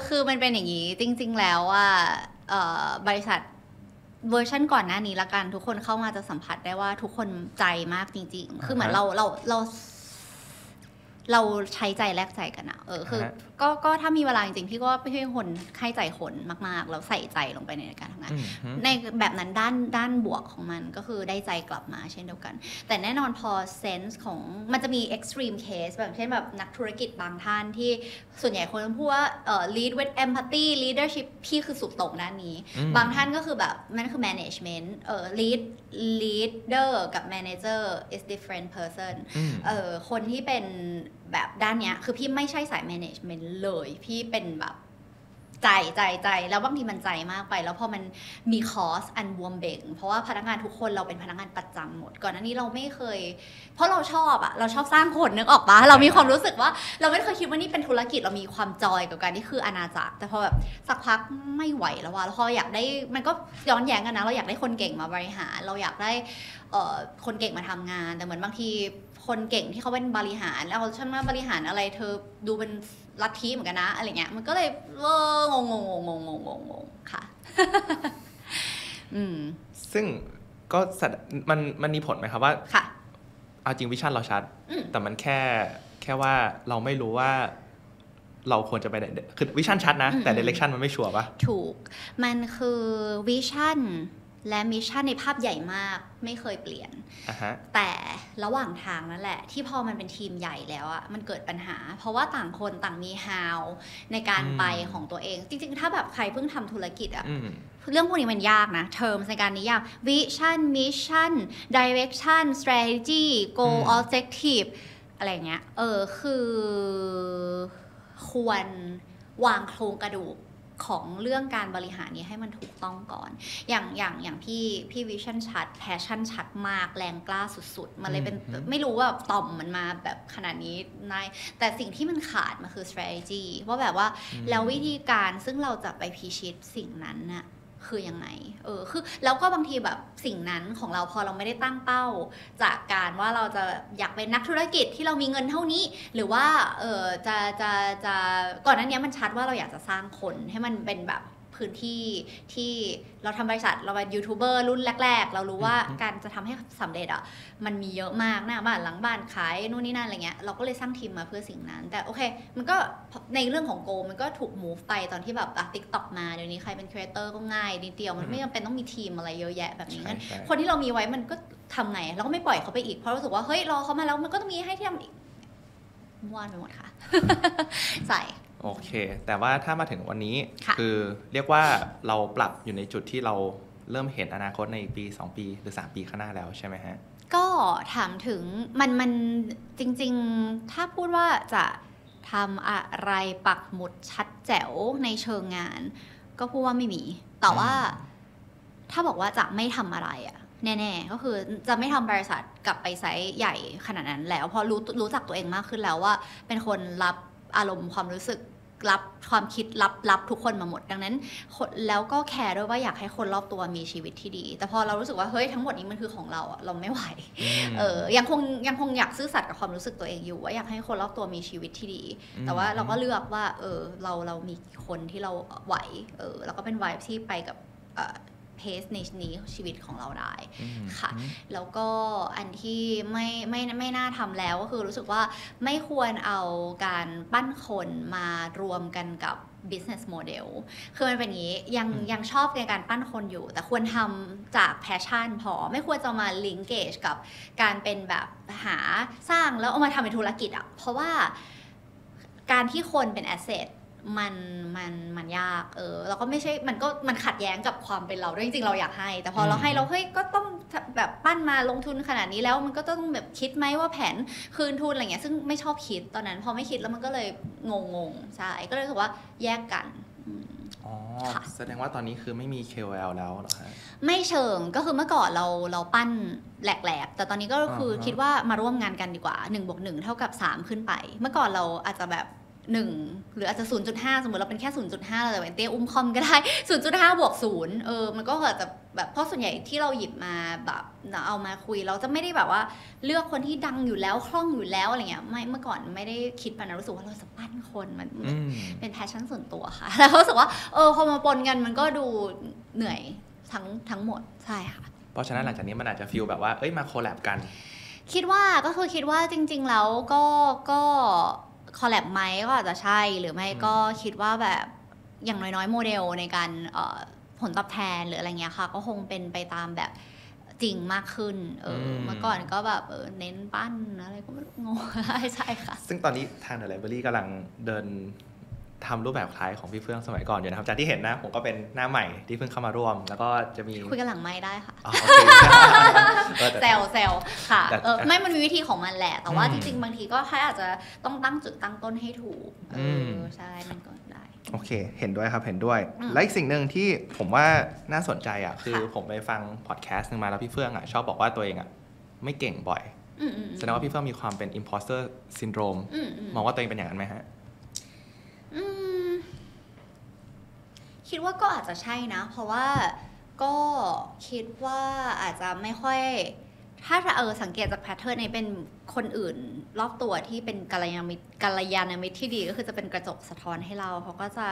Speaker 1: คือมันเป็นอย่างนี้จริง ๆ แล้วว่าเอ่อบริษัทเวอร์ชันก่อนหน้านี้ละกันทุกคนเข้ามาจะสัมผัสได้ว่าทุกคนใจมากจริง ๆ คือเหมือน
Speaker 2: อ่าฮะ
Speaker 1: เราเราเราเราใช้ใจแลกใจกันอะเออคือ
Speaker 2: อ่าฮะ
Speaker 1: ก็ก็ถ้ามีเวลาจริงๆพี่ก็ไม่ใช่คนให้ใจคนมากๆแล้วใส่ใจลงไปในการทำงาน
Speaker 2: อืมฮึ
Speaker 1: ในแบบนั้นด้านด้านบวกของมันก็คือได้ใจกลับมาเช่นเดียวกัน แต่แน่นอนพอเซนส์ของมันจะมี extreme case แบบเช่นแบบนักธุรกิจบางท่านที่ส่วนใหญ่คนพูดว่าเอ่อ lead with empathy leadership พี่คือสุดโต่งด้านนี้
Speaker 2: อืม
Speaker 1: บางท่านก็คือแบบนั่นคือ management เอ่อ lead leader กับ manager is different person
Speaker 2: อืม
Speaker 1: เออคนที่เป็น แบบด้านเนี้ย คือพี่ไม่ใช่สาย management เลย พี่เป็นแบบใจใจใจแล้วบางทีมันใจมากไป แล้วพอมันมีคอสอันบวมเบ่ง เพราะว่าพนักงานทุกคนเราเป็นพนักงานประจำหมด ก่อนหน้านี้เราไม่เคย เพราะเราชอบอะเราชอบสร้างคนนึกออกปะเรามีความรู้สึกว่า เราไม่เคยคิดว่านี่เป็นธุรกิจเรามีความจอยกับการที่คืออาณาจักร แต่พอแบบสักพักไม่ไหวแล้วว่าแล้วพออยากได้มันก็ย้อนแย้งกันนะ เราอยากได้คนเก่งมาบริหาร เราอยากได้คนเก่งมาทำงาน แต่เหมือนบางที คนเก่งที่เขาเป็นบริหาร แล้วเขาฉันมาบริหารอะไรเธอดูเป็นลัทธิเหมือนกันนะอะไรเงี้ยมันก็เลยเอองงงงงงงงงงค่ะ อืม
Speaker 2: ซึ่งก็มันมันมีผลไหมครับว่า
Speaker 1: ค่ะ
Speaker 2: เอาจริง vision เราชัด แต่มันแค่แค่ว่าเราไม่รู้ว่าเราควรจะไปไหนคือ vision ชัดนะ แต่
Speaker 1: direction มั
Speaker 2: นไม่ชัวร์ปะ
Speaker 1: ถูก มันคือ vision และ mission ในภาพใหญ่มากไม่เคยเปลี่ยน
Speaker 2: อะฮะ
Speaker 1: แต่ระหว่างทางนั่นแหละ ที่พอมันเป็นทีมใหญ่แล้วอะมันเกิดปัญหา เพราะว่าต่างคนต่างมี how ในการ
Speaker 2: อืม
Speaker 1: ไปของตัวเอง จริง ๆ ถ้าแบบใครเพิ่งทำธุรกิจอะ
Speaker 2: อืม
Speaker 1: เรื่องพวกนี้มันยากนะ terms ในการนิยาม vision mission direction strategy goal
Speaker 2: อืม
Speaker 1: objective อะไรเงี้ย เออ คือควรวางโครงกระดูก ของเรื่องการบริหารนี้ให้มันถูกต้องก่อน อย่างอย่างอย่างพี่พี่ vision ชัด passion ชัดมากแรงกล้าสุดๆ มันเลยเป็น
Speaker 2: อืม
Speaker 1: ไม่รู้ว่าต่อมมันมาแบบขนาดนี้นายแต่สิ่งที่มันขาดมันคือ strategy ว่าแบบว่าแล้ววิธีการซึ่งเราจะไปพิชิตสิ่งนั้นน่ะ คือยังไง เออ คือแล้วก็บางทีแบบสิ่งนั้นของเราพอเราไม่ได้ตั้งเป้า จากการว่าเราจะอยากเป็นนักธุรกิจที่เรามีเงินเท่านี้ หรือว่า เออจะจะจะก่อนหน้านี้มันชัดว่าเราอยากจะสร้างคนให้มันเป็นแบบ พื้นที่ที่เราทำบริษัทเราเป็นยูทูบเบอร์รุ่นแรก ๆ เรารู้ว่า
Speaker 2: อืม
Speaker 1: การจะทำให้สำเร็จอะมันมีเยอะมากหน้าบ้านหลังบ้านขายนู่นนี่นั่นอะไรเงี้ยเราก็เลยสร้างทีมมาเพื่อสิ่งนั้น แต่โอเค มันก็ในเรื่องของ goal มันก็ถูก move ไปตอนที่แบบอะ TikTok มาเดี๋ยวนี้ใครเป็น creator ก็ง่ายนิดเดียวมันไม่จำเป็นต้องมีทีมอะไรเยอะแยะแบบนี้งั้น
Speaker 2: ใช่
Speaker 1: คนที่เรามีไว้มันก็ทำไงเราก็ไม่ปล่อยเขาไปอีกเพราะรู้สึกว่าเฮ้ยรอเขามาแล้วมันก็ต้องมีให้ที่ทำอีกม้วนไปหมดค่ะ ใส่
Speaker 2: โอเค แต่ว่าถ้ามาถึงวันนี้
Speaker 1: ค่ะ
Speaker 2: อเรียกว่าเราปรับอยู่ในจุดที่เราเริ่มเห็นอนาคตในปี 2 ปีหรือ 3 ปีข้างหน้าแล้วใช่ไหมฮะ
Speaker 1: ก็ถามถึงมันมันจริงๆ ถ้าพูดว่าจะทำอะไรปักหมุดชัดแจ๋วในเชิงงาน ก็พูดว่าไม่มี แต่ว่าถ้าบอกว่าจะไม่ทำอะไรอะแน่ๆ ก็คือจะไม่ทำบริษัทกลับไปไซส์ใหญ่ขนาดนั้นแล้ว เพราะรู้รู้จักตัวเองมากขึ้นแล้วว่า เป็นคนรับอารมณ์ความรู้สึก รับความคิดรับรับทุกคนมาหมด ดังนั้นคนแล้วก็แคร์ด้วยว่าอยากให้คนรอบตัวมีชีวิตที่ดี แต่พอเรารู้สึกว่าเฮ้ยทั้งหมดนี้มันคือของเราอะเราไม่ไหวเออยังคงยังคงอยากซื่อสัตย์กับความรู้สึกตัวเองอยู่ ว่าอยากให้คนรอบตัวมีชีวิตที่ดี
Speaker 2: อืม
Speaker 1: แต่ว่าเราก็เลือกว่าเออเราเรามีคนที่เราไหวเออแล้วก็เป็นวายที่ไปกับ เพสในนี้ชีวิตของเราได้
Speaker 2: อืม
Speaker 1: ค่ะ แล้วก็อันที่ไม่ไม่ไม่น่าทำแล้วก็คือรู้สึกว่าไม่ควรเอาการปั้นคนมารวมกันกับ business model คือมันเป็นอย่างนี้ยัง
Speaker 2: อืม
Speaker 1: ยังชอบในการปั้นคนอยู่ แต่ควรทำจาก passion พอไม่ควรจะมา linkage กับการเป็นแบบหาสร้างแล้วเอามาทำเป็นธุรกิจอะเพราะว่าการที่คนเป็น asset มันมันมันยากเออแล้วก็ไม่ใช่มันก็มันขัดแย้งกับความเป็นเราด้วยจริงๆเราอยากให้ แต่พอเราให้เราเฮ้ยก็ต้องแบบปั้นมาลงทุนขนาดนี้แล้วมันก็ต้องแบบคิดไหมว่าแผนคืนทุนอะไรเงี้ยซึ่งไม่ชอบคิดตอนนั้น พอไม่คิดแล้วมันก็เลยงงงๆใช่ก็เลยรู้สึกว่าแยกกันอืม
Speaker 2: อ๋อ
Speaker 1: ค่ะ
Speaker 2: แสดงว่าตอนนี้คือไม่มี KOL แล้วเหรอฮะ
Speaker 1: ไม่เชิงก็คือเมื่อก่อนเราเราปั้นแหลกๆ แต่ตอนนี้ก็คืออา
Speaker 2: ฮะ
Speaker 1: คิดว่ามาร่วมงานกันดีกว่า1บวก1เท่ากับ 3 ขึ้นไป เมื่อก่อนเราอาจจะแบบ 1หรืออาจจะ 0.5 สมมติเราเป็นแค่ 0.5 เราแต่เป็นเตี้ยอุ้มคอมก็ได้ 0.5 บวก0เออมันก็อาจจะแบบเพราะส่วนใหญ่ที่เราหยิบมาแบบเอามาคุย เราจะไม่ได้แบบว่าเลือกคนที่ดังอยู่แล้วคล่องอยู่แล้วอะไรเงี้ยไม่เมื่อก่อนไม่ได้คิดแบบนั้นรู้สึกว่าเราจะปั้นคนมัน
Speaker 2: อืม
Speaker 1: เป็น passion ส่วนตัวค่ะ แล้วรู้สึกว่าเออพอมาปนกันมันก็ดูเหนื่อยทั้งทั้งหมดใช่ค่ะ
Speaker 2: เพราะฉะนั้นหลังจากนี้มันอาจจะ feel แบบว่าเอ้ยมา collab กัน
Speaker 1: คิดว่าก็คือคิดว่าจริง ๆ แล้วก็ก็ collab ไหมก็อาจจะใช่หรือไม่ก็คิดว่าแบบอย่างน้อยๆ โมเดลในการเอ่อผลตอบแทนหรืออะไรเงี้ยค่ะ ก็คงเป็นไปตามแบบจริงมากขึ้น เอออ
Speaker 2: ม
Speaker 1: เมื่อก่อนก็แบบเออเน้นปั้นอะไรก็ไม่รู้งงใช่ค่ะ
Speaker 2: ซึ่งตอนนี้ทาง The Library กำลังเดิน ทำรูปแบบคล้ายของพี่เฟื่องสมัยก่อนอยู่นะครับจากที่เห็นนะผมก็เป็นหน้าใหม่ที่เพิ่งเข้ามาร่วม แล้วก็จะมี
Speaker 1: คุยกันหลังไม่ได้ค่ะ
Speaker 2: อ๋อโอเคเออแต่
Speaker 1: เซลเซลค่ะ
Speaker 2: แต่
Speaker 1: เออไม่มันมีวิธีของมันแหละ แต่ว่า
Speaker 2: อื
Speaker 1: จ
Speaker 2: ม
Speaker 1: ริงๆ บางทีก็แค่อาจจะต้องตั้งจุดตั้งต้นให้ถูกเอออ
Speaker 2: ม
Speaker 1: ใช่มันก็ได้
Speaker 2: โอเค เห็นด้วยครับเห็นด้วย
Speaker 1: อืม
Speaker 2: และอีกสิ่งหนึ่งที่ผมว่าน่าสนใจอะคือ
Speaker 1: ค่ะ
Speaker 2: ผมไปฟังพอดแคสต์หนึงมาแล้วพี่เฟื่องอะชอบบอกว่าตัวเองอะไม่เก่งบ่อย
Speaker 1: อืมอืม
Speaker 2: แสดงว่าพี่เฟื่องมีความเป็น imposter syndrome
Speaker 1: อืมอืม
Speaker 2: มองว่าตัวเองเป็นอย่างนั้นไหมฮะ
Speaker 1: อืม คิดว่าก็อาจจะใช่นะ เพราะว่าก็คิดว่าอาจจะไม่ค่อย ถ้าเออสังเกตจาก pattern ในเป็นคนอื่น รอบตัวที่เป็นกัลยาณมิตรกัลยาณมิตรที่ดีก็คือจะเป็นกระจกสะท้อนให้เราเขาก็จะ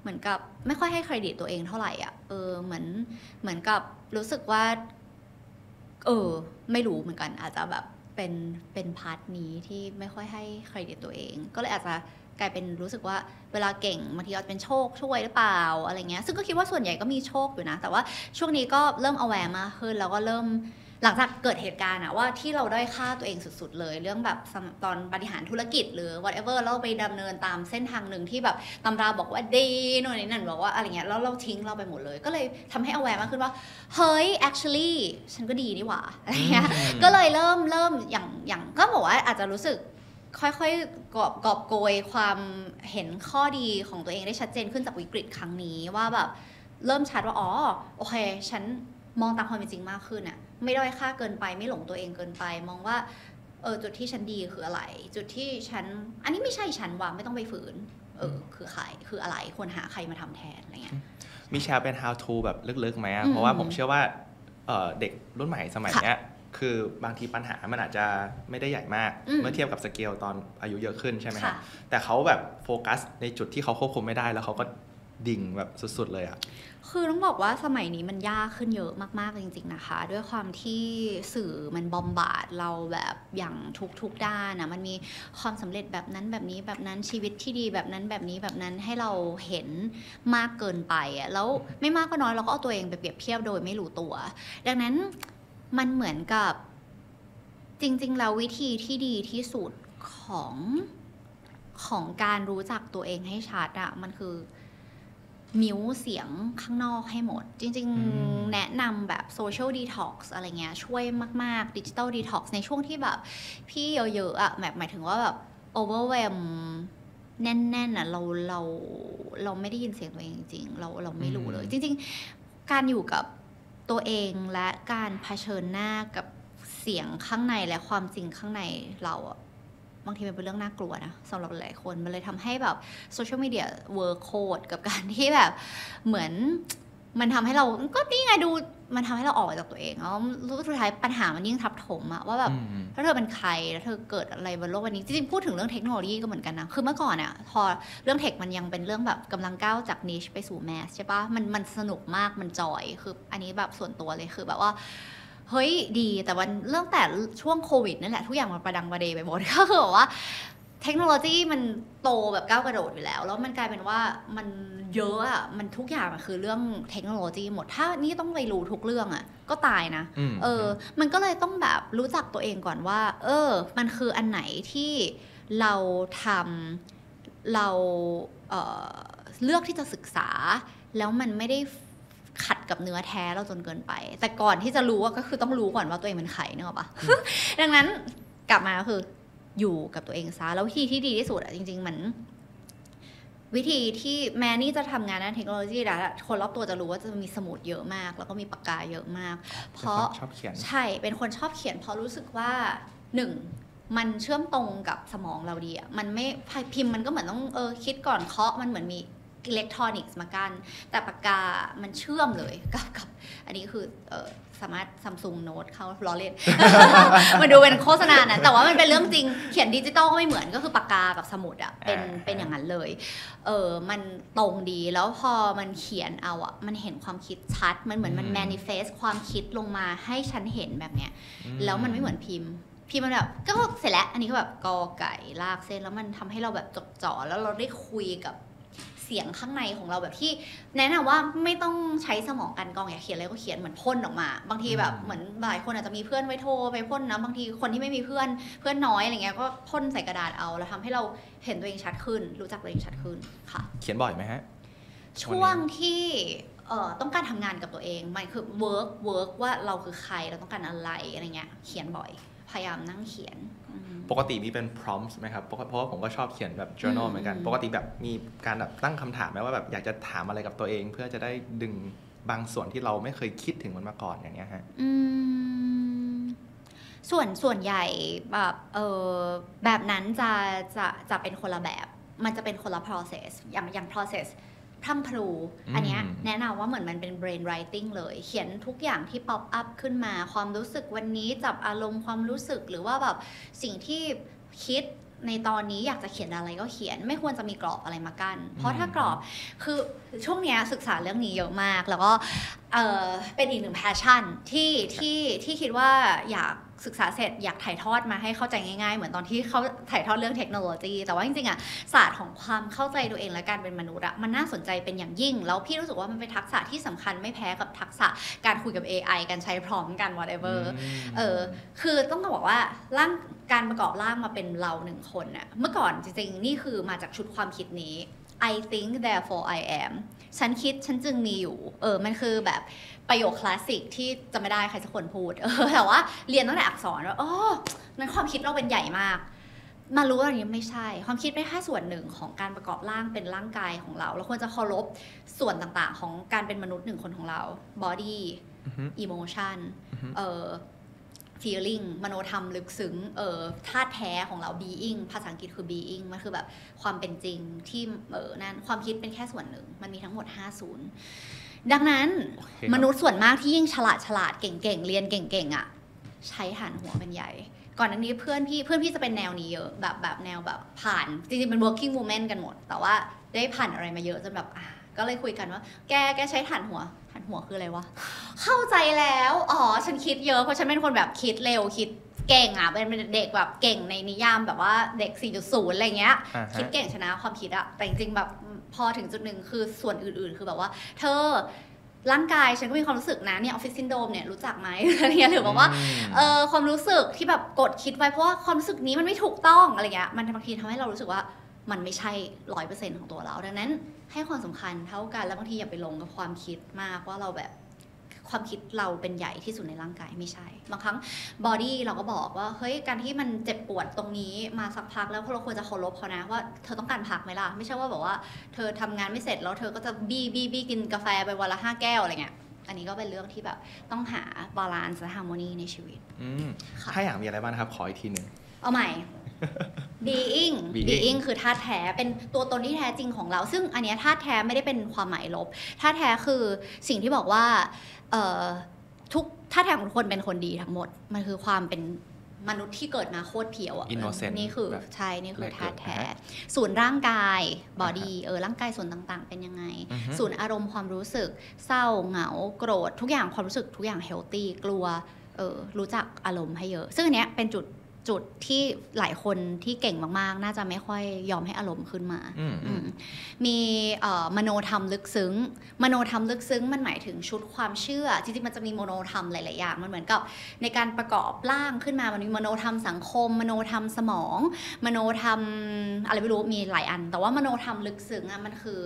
Speaker 1: เหมือนกับไม่ค่อยให้เครดิตตัวเองเท่าไหร่อะเออเหมือนเหมือนกับรู้สึกว่า เออ ไม่รู้เหมือนกัน อาจจะแบบเป็นเป็น part นี้ที่ไม่ค่อยให้เครดิตตัวเอง ก็เลยอาจจะ กลายเป็นรู้สึกว่าเวลาเก่งบางทีอาจจะเป็นโชคช่วยหรือเปล่าอะไรเงี้ยซึ่งก็คิดว่าส่วนใหญ่ก็มีโชคอยู่นะ แต่ว่าช่วงนี้ก็เริ่ม aware มากขึ้นแล้วก็เริ่มหลังจากเกิดเหตุการณ์อะว่าที่เราได้อยค่าตัวเองสุด ๆ เลย เรื่องแบบสำตอนบริหารธุรกิจหรือ whatever เราไปดำเนินตามเส้นทางหนึ่งที่แบบตำราบอกว่าดีโน่นนี่นั่นบอกว่าอะไรเงี้ยแล้วเราทิ้งเราไปหมดเลย ก็เลยทำให้ aware มากขึ้นว่า เฮ้ย actually ฉันก็ดีนี่หว่าอะไรเงี้ย
Speaker 2: อืม
Speaker 1: ก็เลยเริ่มเริ่มอย่างอย่างก็บอกว่าอาจจะรู้สึก ค่อยๆกอบกอบโกยความเห็นข้อดีของตัวเองได้ชัดเจนขึ้นจากวิกฤตครั้งนี้ว่าแบบเริ่มชัดว่าอ๋อโอเค ฉันมองตามความเป็นจริงมากขึ้นอะไม่ด้อยค่าเกินไปไม่หลงตัวเองเกินไป มองว่าเออจุดที่ฉันดีคืออะไร จุดที่ฉัน อันนี้ไม่ใช่ฉันว่ะไม่ต้องไปฝืนเออคือใครคืออะไรควรหาใครมาทำแทนอะไรเงี้ย
Speaker 2: มีแชร์เป็น how to แบบลึกๆไหมอะ
Speaker 1: อืม
Speaker 2: เพราะว่าผมเชื่อว่าเอ่อเด็กรุ่นใหม่สมัย
Speaker 1: ค่ะ
Speaker 2: เนี้ย คือบางทีปัญหามันอาจจะไม่ได้ใหญ่มาก
Speaker 1: อืม
Speaker 2: เมื่อเทียบกับสเกลตอนอายุเยอะขึ้นใช่ไหมครั
Speaker 1: ค่ะ
Speaker 2: บแต่เขาแบบโฟกัสในจุดที่เขาควบคุมไม่ได้แล้วเขาก็ดิ่งแบบสุดๆเลยอะ
Speaker 1: คือต้องบอกว่าสมัยนี้มันยากขึ้นเยอะมากๆจริง ๆนะคะ ด้วยความที่สื่อมันบอมบาดเราแบบอย่างทุกๆด้านนะมันมีความสำเร็จแบบนั้นแบบนี้แบบนั้นชีวิตที่ดีแบบนั้นแบบนี้แบบนั้นให้เราเห็นมากเกินไปอะแล้วไม่มากก็น้อยเราก็เอาตัวเองไปเปรียบเทียบโดยไม่รู้ตัว ดังนั้น มันเหมือนกับจริงๆแล้ววิธีที่ดีที่สุดของของการรู้จักตัวเองให้ชัดอะมันคือ mute เสียงข้างนอกให้หมด จริง
Speaker 2: อืม
Speaker 1: ๆแนะนำแบบ social detox อะไรเงี้ย ช่วยมาก ๆ digital detox ในช่วงที่แบบ พี่เยอะ ๆอะแบบหมายถึงว่าแบบ overwhelmแน่นๆอะเราเราเราไม่ได้ยินเสียงตัวเองจริง ๆ เราเราไม่รู้เลย จริง ๆ การอยู่กับ ตัวเองและการเผชิญหน้ากับเสียงข้างในและความจริงข้างในเราอะบางทีมันเป็นเรื่องน่ากลัวนะสำหรับหลายคน มันเลยทำให้แบบโซเชียลมีเดียเวิร์คโคดกับการที่แบบเหมือนมันทำให้เราก็นี่ไงดู มันทำให้เราออกจากตัวเองแล้วรู้สุดท้ายปัญหามันยิ่งทับถมอะว่าแบบ
Speaker 2: อืม
Speaker 1: ถ้าเธอเป็นใครแล้วเธอเกิดอะไรบนโลกวันนี้จริงๆพูดถึงเรื่องเทคโนโลยีก็เหมือนกันนะคือเมื่อก่อนเนี่ยพอเรื่องเทคมันยังเป็นเรื่องแบบกำลังก้าวจากนิชไปสู่แมสใช่ปะมันมันสนุกมากมันจอยคืออันนี้แบบส่วนตัวเลยคือแบบว่าเฮ้ยดีแต่วันเรื่องแต่ช่วงโควิดนั่นแหละทุกอย่างมันประดังประเดไปหมดก็คือแบบว่า เทคโนโลยีมันโตแบบก้าวกระโดดอยู่แล้ว แล้วมันกลายเป็นว่ามันเยอะอะมันทุกอย่างมันคือเรื่องเทคโนโลยีหมดถ้านี่ต้องไปรู้ทุกเรื่องอะก็ตายนะ
Speaker 2: อืม
Speaker 1: เออ มันก็เลยต้องแบบรู้จักตัวเองก่อนว่า เออ มันคืออันไหนที่เราทำเราเอ่อเลือกที่จะศึกษา แล้วมันไม่ได้ขัดกับเนื้อแท้เราจนเกินไป แต่ก่อนที่จะรู้อะก็คือต้องรู้ก่อนว่าตัวเองเป็นใครเนกอะปะดังนั้นกลับมาก็คือ อยู่กับตัวเองซะแล้ววิธีที่ดีที่สุดอะจริง ๆ มัน วิธีที่แม้นี่จะทำงานด้านเทคโนโลยีแล้วอะคนรอบตัวจะรู้ว่าจะมีสมุดเยอะมาก แล้วก็มีปากกาเยอะมาก เพราะ
Speaker 2: ชอบเขียน
Speaker 1: ใช่เป็นคนชอบเขียน เพราะรู้สึกว่าหนึ่งมันเชื่อมตรงกับสมองเราดีอะมันไม่พิมพ์มันก็เหมือนต้องเออคิดก่อนเคาะมันเหมือนมีอิเล็กทรอนิกส์มากัน แต่ปากกา มันเชื่อมเลยกับกับ อันนี้คือเออ สามารถซัมซุงโน้ตเข้าล้อเล่นมันดูเป็นโฆษณานะแต่ว่ามันเป็นเรื่องจริงเขียนดิจิตอลก็ไม่เหมือนก็คือปากกากับสมุดอะเป็น
Speaker 2: อ่า
Speaker 1: เป็นอย่างนั้นเลยเออมันตรงดีแล้วพอมันเขียนเอาอะมันเห็นความคิดชัด มันเหมือนมัน manifest ความคิดลงมาให้ฉันเห็นแบบเนี้ยแล้วมันไม่เหมือนพิมพ์พิมพ์มันแบบก็เสร็จแล้ว อันนี้ก็แบบกอไก่ลากเส้นแล้วมันทำให้เราแบบจดจ่อแล้วเราได้คุยกับเสียงข้างในของเราแบบที่ แนะนำว่าไม่ต้องใช้สมองกันกรองอยากเขียนอะไรก็เขียนเหมือนพ่นออกมา บางทีแบบ
Speaker 2: อืม
Speaker 1: เหมือนหลายคนอาจจะมีเพื่อนไว้โทรไปพ่นนะบางทีคนที่ไม่มีเพื่อนเพื่อนน้อยอะไรเงี้ยก็พ่นใส่กระดาษเอาแล้วทำให้เราเห็นตัวเองชัดขึ้น รู้จักตัวเองชัดขึ้นค่ะ
Speaker 2: เขียนบ่อยไหมฮะ
Speaker 1: ช่วงที่เอ่อต้องการทำงานกับตัวเองมันคือ work work ว่าเราคือใครเราต้องการอะไรอะไรเงี้ยเขียนบ่อย พยายามนั่งเขียนอืม
Speaker 2: ปกติมีเป็น prompts ไหมครับเพราะเพราะว่าผมก็ชอบเขียนแบบ journal
Speaker 1: อืม
Speaker 2: เหมือนกัน
Speaker 1: อืม
Speaker 2: ปกติแบบมีการแบบตั้งคำถามไหมว่าแบบอยากจะถามอะไรกับตัวเอง เพื่อจะได้ดึงบางส่วนที่เราไม่เคยคิดถึงมันมาก่อนอย่างเงี้ยฮะ
Speaker 1: อืมส่วนส่วนใหญ่แบบเออแบบนั้นจะจะจะเป็นคนละแบบ มันจะเป็นคนละ process อย่างอย่าง process พรั่งพรู
Speaker 2: อืม
Speaker 1: อันเนี้ยแนะนำว่าเหมือนมันเป็น brain writing เลย เขียนทุกอย่างที่ pop up ขึ้นมา ความรู้สึกวันนี้จับอารมณ์ความรู้สึกหรือว่าแบบสิ่งที่คิดในตอนนี้อยากจะเขียนอะไรก็เขียนไม่ควรจะมีกรอบอะไรมากั้นเพราะถ้ากรอบคือช่วงเนี้ยศึกษาเรื่องนี้เยอะมาก แล้วก็เออเป็นอีกหนึ่ง passion ที่ที่ที่คิดว่าอยาก ศึกษาเสร็จอยากถ่ายทอดมาให้เข้าใจง่ายๆ เหมือนตอนที่เขาถ่ายทอดเรื่องเทคโนโลยี แต่ว่าจริงๆอะศาสตร์ของความเข้าใจตัวเองและการเป็นมนุษย์อะมันน่าสนใจเป็นอย่างยิ่ง แล้วพี่รู้สึกว่ามันเป็นทักษะที่สำคัญไม่แพ้กับทักษะการคุยกับ AI การใช้พร้อมกัน whatever เออคือต้องบอกว่าร่างการประกอบร่างมาเป็นเราหนึ่งคนน่ะเมื่อก่อนจริงๆ นี่คือมาจากชุดความคิดนี้ I think therefore I am ฉันคิดฉันจึงมีอยู่ เออ มันคือแบบ ประโยคคลาสสิกที่จะไม่ได้ใครสักคนพูดเออแต่ว่าเรียนตั้งแต่อักษรว่าอ๋อนั้นความคิดเราเป็นใหญ่มาก มารู้ว่าอันนี้ไม่ใช่ ความคิดเป็นแค่ส่วนหนึ่งของการประกอบร่างเป็นร่างกายของเรา เราควรจะเคารพส่วนต่างๆ ของการเป็นมนุษย์หนึ่งคนของเรา body
Speaker 2: อือฮึ
Speaker 1: emotion
Speaker 2: อือฮึ
Speaker 1: เอ่อ feeling มโนธรรมลึกซึ้งเอ่อธาตุแท้ของเรา being ภาษาอังกฤษคือ being มันคือแบบความเป็นจริงที่เออนั่นความคิดเป็นแค่ส่วนหนึ่ง มันมีทั้งหมด50 ดังนั้น
Speaker 2: โอเคครับ
Speaker 1: มนุษย์ส่วนมากที่ยิ่งฉลาดฉลาดเก่งๆเรียนเก่งๆอะใช้หันหัวเป็นใหญ่ ก่อนอันนี้เพื่อนพี่เพื่อนพี่จะเป็นแนวนี้เยอะแบบแบบแนวแบบผ่านจริงๆเป็น working woman กันหมด แต่ว่าได้ผ่านอะไรมาเยอะจนแบบอะก็เลยคุยกันว่า แกแกใช้ฐานหัวฐานหัวคืออะไรวะเข้าใจแล้วอ๋อฉันคิดเยอะเพราะฉันเป็นคนแบบคิดเร็วคิด เก่งอะเป็นเด็กแบบเก่งในนิยามแบบว่าเด็ก 4.0 อะไรเงี้ย
Speaker 2: อ่าฮะ
Speaker 1: คิดเก่งชนะความคิดอะแต่จริงๆแบบพอถึงจุดหนึ่งคือส่วนอื่นๆ คือแบบว่า เธอร่างกายฉันก็มีความรู้สึกนะเนี่ยออฟฟิศซินโดมเนี่ยรู้จักไหมอะไรเงี้ยหรือแบบว่าเออความรู้สึกที่แบบกดคิดไว้เพราะว่าความรู้สึกนี้มันไม่ถูกต้องอะไรเงี้ยมันบางทีทำให้เรารู้สึกว่ามันไม่ใช่ร้อยเปอร์เซ็นต์ของตัวเรา ดังนั้นให้ความสำคัญเท่ากันแล้วบางทีอย่าไปลงกับความคิดมากว่าเราแบบ ความคิดเราเป็นใหญ่ที่สุดในร่างกายไม่ใช่ บางครั้ง body เราก็บอกว่าเฮ้ยการที่มันเจ็บปวดตรงนี้มาสักพักแล้วเราควรจะเคารพเขานะว่าเธอต้องการพักไหมล่ะไม่ใช่ว่าแบบว่าเธอทำงานไม่เสร็จแล้วเธอก็จะบี้บี้บี้กินกาแฟไปวันละห้าแก้วอะไรเงี้ยอันนี้ก็เป็นเรื่องที่แบบต้องหา balance และ harmony ในชีวิต
Speaker 2: อืม
Speaker 1: ค่ะ
Speaker 2: ถ้าอยากมีอะไรบ้างนะครับ ขออีกทีหนึ่ง
Speaker 1: เอาใหม่ being
Speaker 2: being
Speaker 1: being คือธาตุแท้เป็นตัวตนที่แท้จริงของเรา ซึ่งอันเนี้ยธาตุแท้ไม่ได้เป็นความหมายลบธาตุแท้คือสิ่งที่บอกว่าเอ่อ ทุกธาตุแท้ของทุกคนเป็นคนดีทั้งหมด มันคือความเป็นมนุษย์ที่เกิดมาโคตรเพียวอะ
Speaker 2: Innocent
Speaker 1: นี่คือ
Speaker 2: แบบ
Speaker 1: ใช่นี่คือธาตุแท้
Speaker 2: แรกเกิดนะฮะ
Speaker 1: ส่วนร่างกาย body เออร่างกายส่วนต่างๆ เป็นยังไง
Speaker 2: อือฮึ
Speaker 1: ส่วนอารมณ์ความรู้สึก เศร้าเหงาโกรธ ทุกอย่างความรู้สึกทุกอย่าง healthy กลัวเออรู้จักอารมณ์ให้เยอะ ซึ่งอันเนี้ยเป็นจุด จุดที่หลายคนที่เก่งมากๆ น่าจะไม่ค่อยยอมให้อารมณ์ขึ้นมา
Speaker 2: อืมอื
Speaker 1: อื
Speaker 2: ม
Speaker 1: มมีเอ่อมโนธรรมลึกซึ้ง มโนธรรมลึกซึ้งมันหมายถึงชุดความเชื่อ จริงๆ มันจะมีมโนธรรมหลายๆ อย่าง มันเหมือนกับในการประกอบร่างขึ้นมา มันมีมโนธรรมสังคม มโนธรรมสมอง มโนธรรมอะไรไม่รู้ มีหลายอัน แต่ว่ามโนธรรมลึกซึ้งอะมันคือ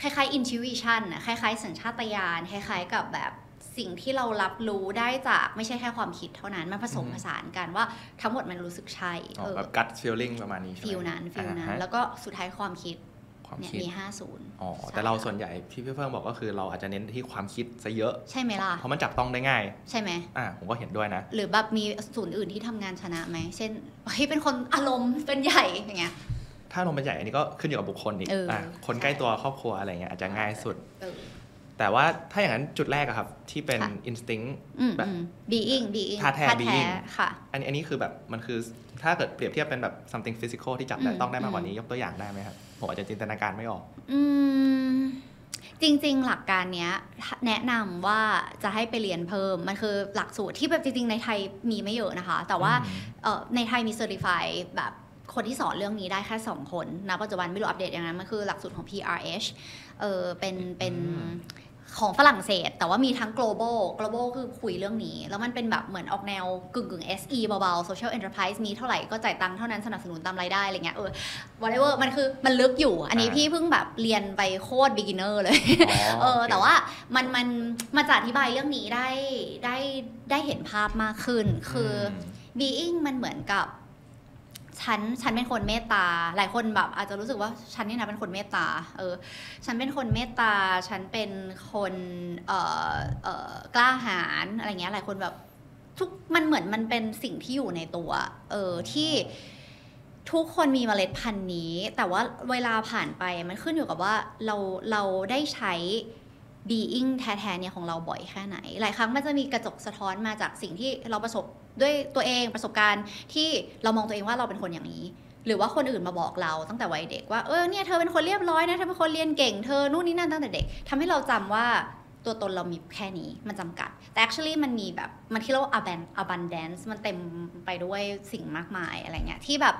Speaker 1: คล้ายๆ intuition อะคล้ายๆ สัญชาตญาณ คล้ายๆ กับแบบ สิ่งที่เรารับรู้ได้จากไม่ใช่แค่ความคิดเท่านั้น มันผสมผสานกันว่าทั้งหมดมันรู้สึกใช่
Speaker 2: อ๋อ
Speaker 1: เออ
Speaker 2: แบบ gut feeling ประมาณนี้ใช่ไหม
Speaker 1: feel นั้น feel นั้น
Speaker 2: อ่าฮะ
Speaker 1: แล้วก็สุดท้ายความคิด
Speaker 2: ความ
Speaker 1: เนี่ย
Speaker 2: คิด
Speaker 1: มีห้าศูนย์
Speaker 2: อ๋อ แต่เราส่วนใหญ่ที่พี่เฟื่องบอกก็คือเราอาจจะเน้นที่ความคิดซะเยอะ
Speaker 1: ใช่ไหมล่ะ
Speaker 2: เพราะมันจับต้องได้ง่าย
Speaker 1: ใช่ไหม
Speaker 2: อ่าผมก็เห็นด้วยนะ
Speaker 1: หรือแบบมีศูนย์อื่นที่ทำงานชนะไหม เช่นเฮ้ยเป็นคนอารมณ์เป็นใหญ่อย่างเงี้ย
Speaker 2: ถ้าลงเป็นใหญ่อันนี้ก็ขึ้นอยู่กับบุคคลอีก
Speaker 1: เอออ่
Speaker 2: อะคนใกล้ตัวครอบครัวอะไรเงี้ยอาจจะง่ายสุด
Speaker 1: เออ
Speaker 2: แต่ว่าถ้าอย่างนั้นจุดแรกอะครับ ที่เป็น
Speaker 1: ค่ะ
Speaker 2: instinct
Speaker 1: อืม
Speaker 2: แบบ
Speaker 1: อืม being being
Speaker 2: ธาตุแท้ being
Speaker 1: ค่ะ
Speaker 2: อันนี้อันนี้คือแบบมันคือถ้าเกิดเปรียบเทียบเป็นแบบ something physical ที่จับได้
Speaker 1: อืม
Speaker 2: ต้องได้มากกว่า
Speaker 1: อืม
Speaker 2: นี้ยกตัวอย่างได้ไหมครับ ผมอาจจะจินตนาการไม่ออก
Speaker 1: อืม จริง ๆ หลักการเนี้ย แนะนำว่าจะให้ไปเรียนเพิ่ม มันคือหลักสูตรที่แบบจริง ๆ ในไทยมีไม่เยอะนะคะ แต่ว่า
Speaker 2: อืม
Speaker 1: เอ่อในไทยมีเซอร์ติฟายแบบคนที่สอนเรื่องนี้ได้แค่ 2 คนนะปัจจุบันไม่รู้อัปเดตยังไงมันคือหลักสูตรของ PRH เออเป็นเป็น
Speaker 2: อืม
Speaker 1: ของฝรั่งเศส แต่ว่ามีทั้ง global global คือคุยเรื่องนี้ แล้วมันเป็นแบบเหมือนออกแนวกึ่งกึ่ง SE เบาๆ social enterprise มีเท่าไหร่ก็จ่ายตังค์เท่านั้นสนับสนุนตามรายได้อะไรเงี้ยเออ whatever มันคือมันลึกอยู่ อันนี้
Speaker 2: อ่า
Speaker 1: พี่เพิ่งแบบเรียนไปโคตร beginner เลย
Speaker 2: อ๋อ
Speaker 1: เออ
Speaker 2: โค
Speaker 1: แต่ว่ามันมันมาจะอธิบายเรื่องนี้ได้ได้ได้เห็นภาพมากขึ้น คืออ
Speaker 2: ม
Speaker 1: being มันเหมือนกับ ฉันฉันเป็นคนเมตตา หลายคนแบบอาจจะรู้สึกว่าฉันนี่นะเป็นคนเมตตา เออ ฉันเป็นคนเมตตา ฉันเป็นคนเอ่อเอ่อกล้าหาญอะไรเงี้ย หลายคนแบบทุกมันเหมือนมันเป็นสิ่งที่อยู่ในตัว เออที่ทุกคนมีเมล็ดพันธุ์นี้ แต่ว่าเวลาผ่านไปมันขึ้นอยู่กับว่าเราเราได้ใช้ being แท้ๆเนี่ยของเราบ่อยแค่ไหน หลายครั้งมันจะมีกระจกสะท้อนมาจากสิ่งที่เราประสบ ด้วยตัวเองประสบการณ์ที่เรามองตัวเองว่าเราเป็นคนอย่างนี้ หรือว่าคนอื่นมาบอกเราตั้งแต่วัยเด็กว่าเออเนี่ยเธอเป็นคนเรียบร้อยนะเธอเป็นคนเรียนเก่งเธอนู่นนี่นั่นตั้งแต่เด็กทำให้เราจำว่าตัวตนเรามีแค่นี้มันจำกัด แต่ actually มันมีแบบมันที่เรียกว่า aban- abundance มันเต็มไปด้วยสิ่งมากมายอะไรเงี้ยที่แบบ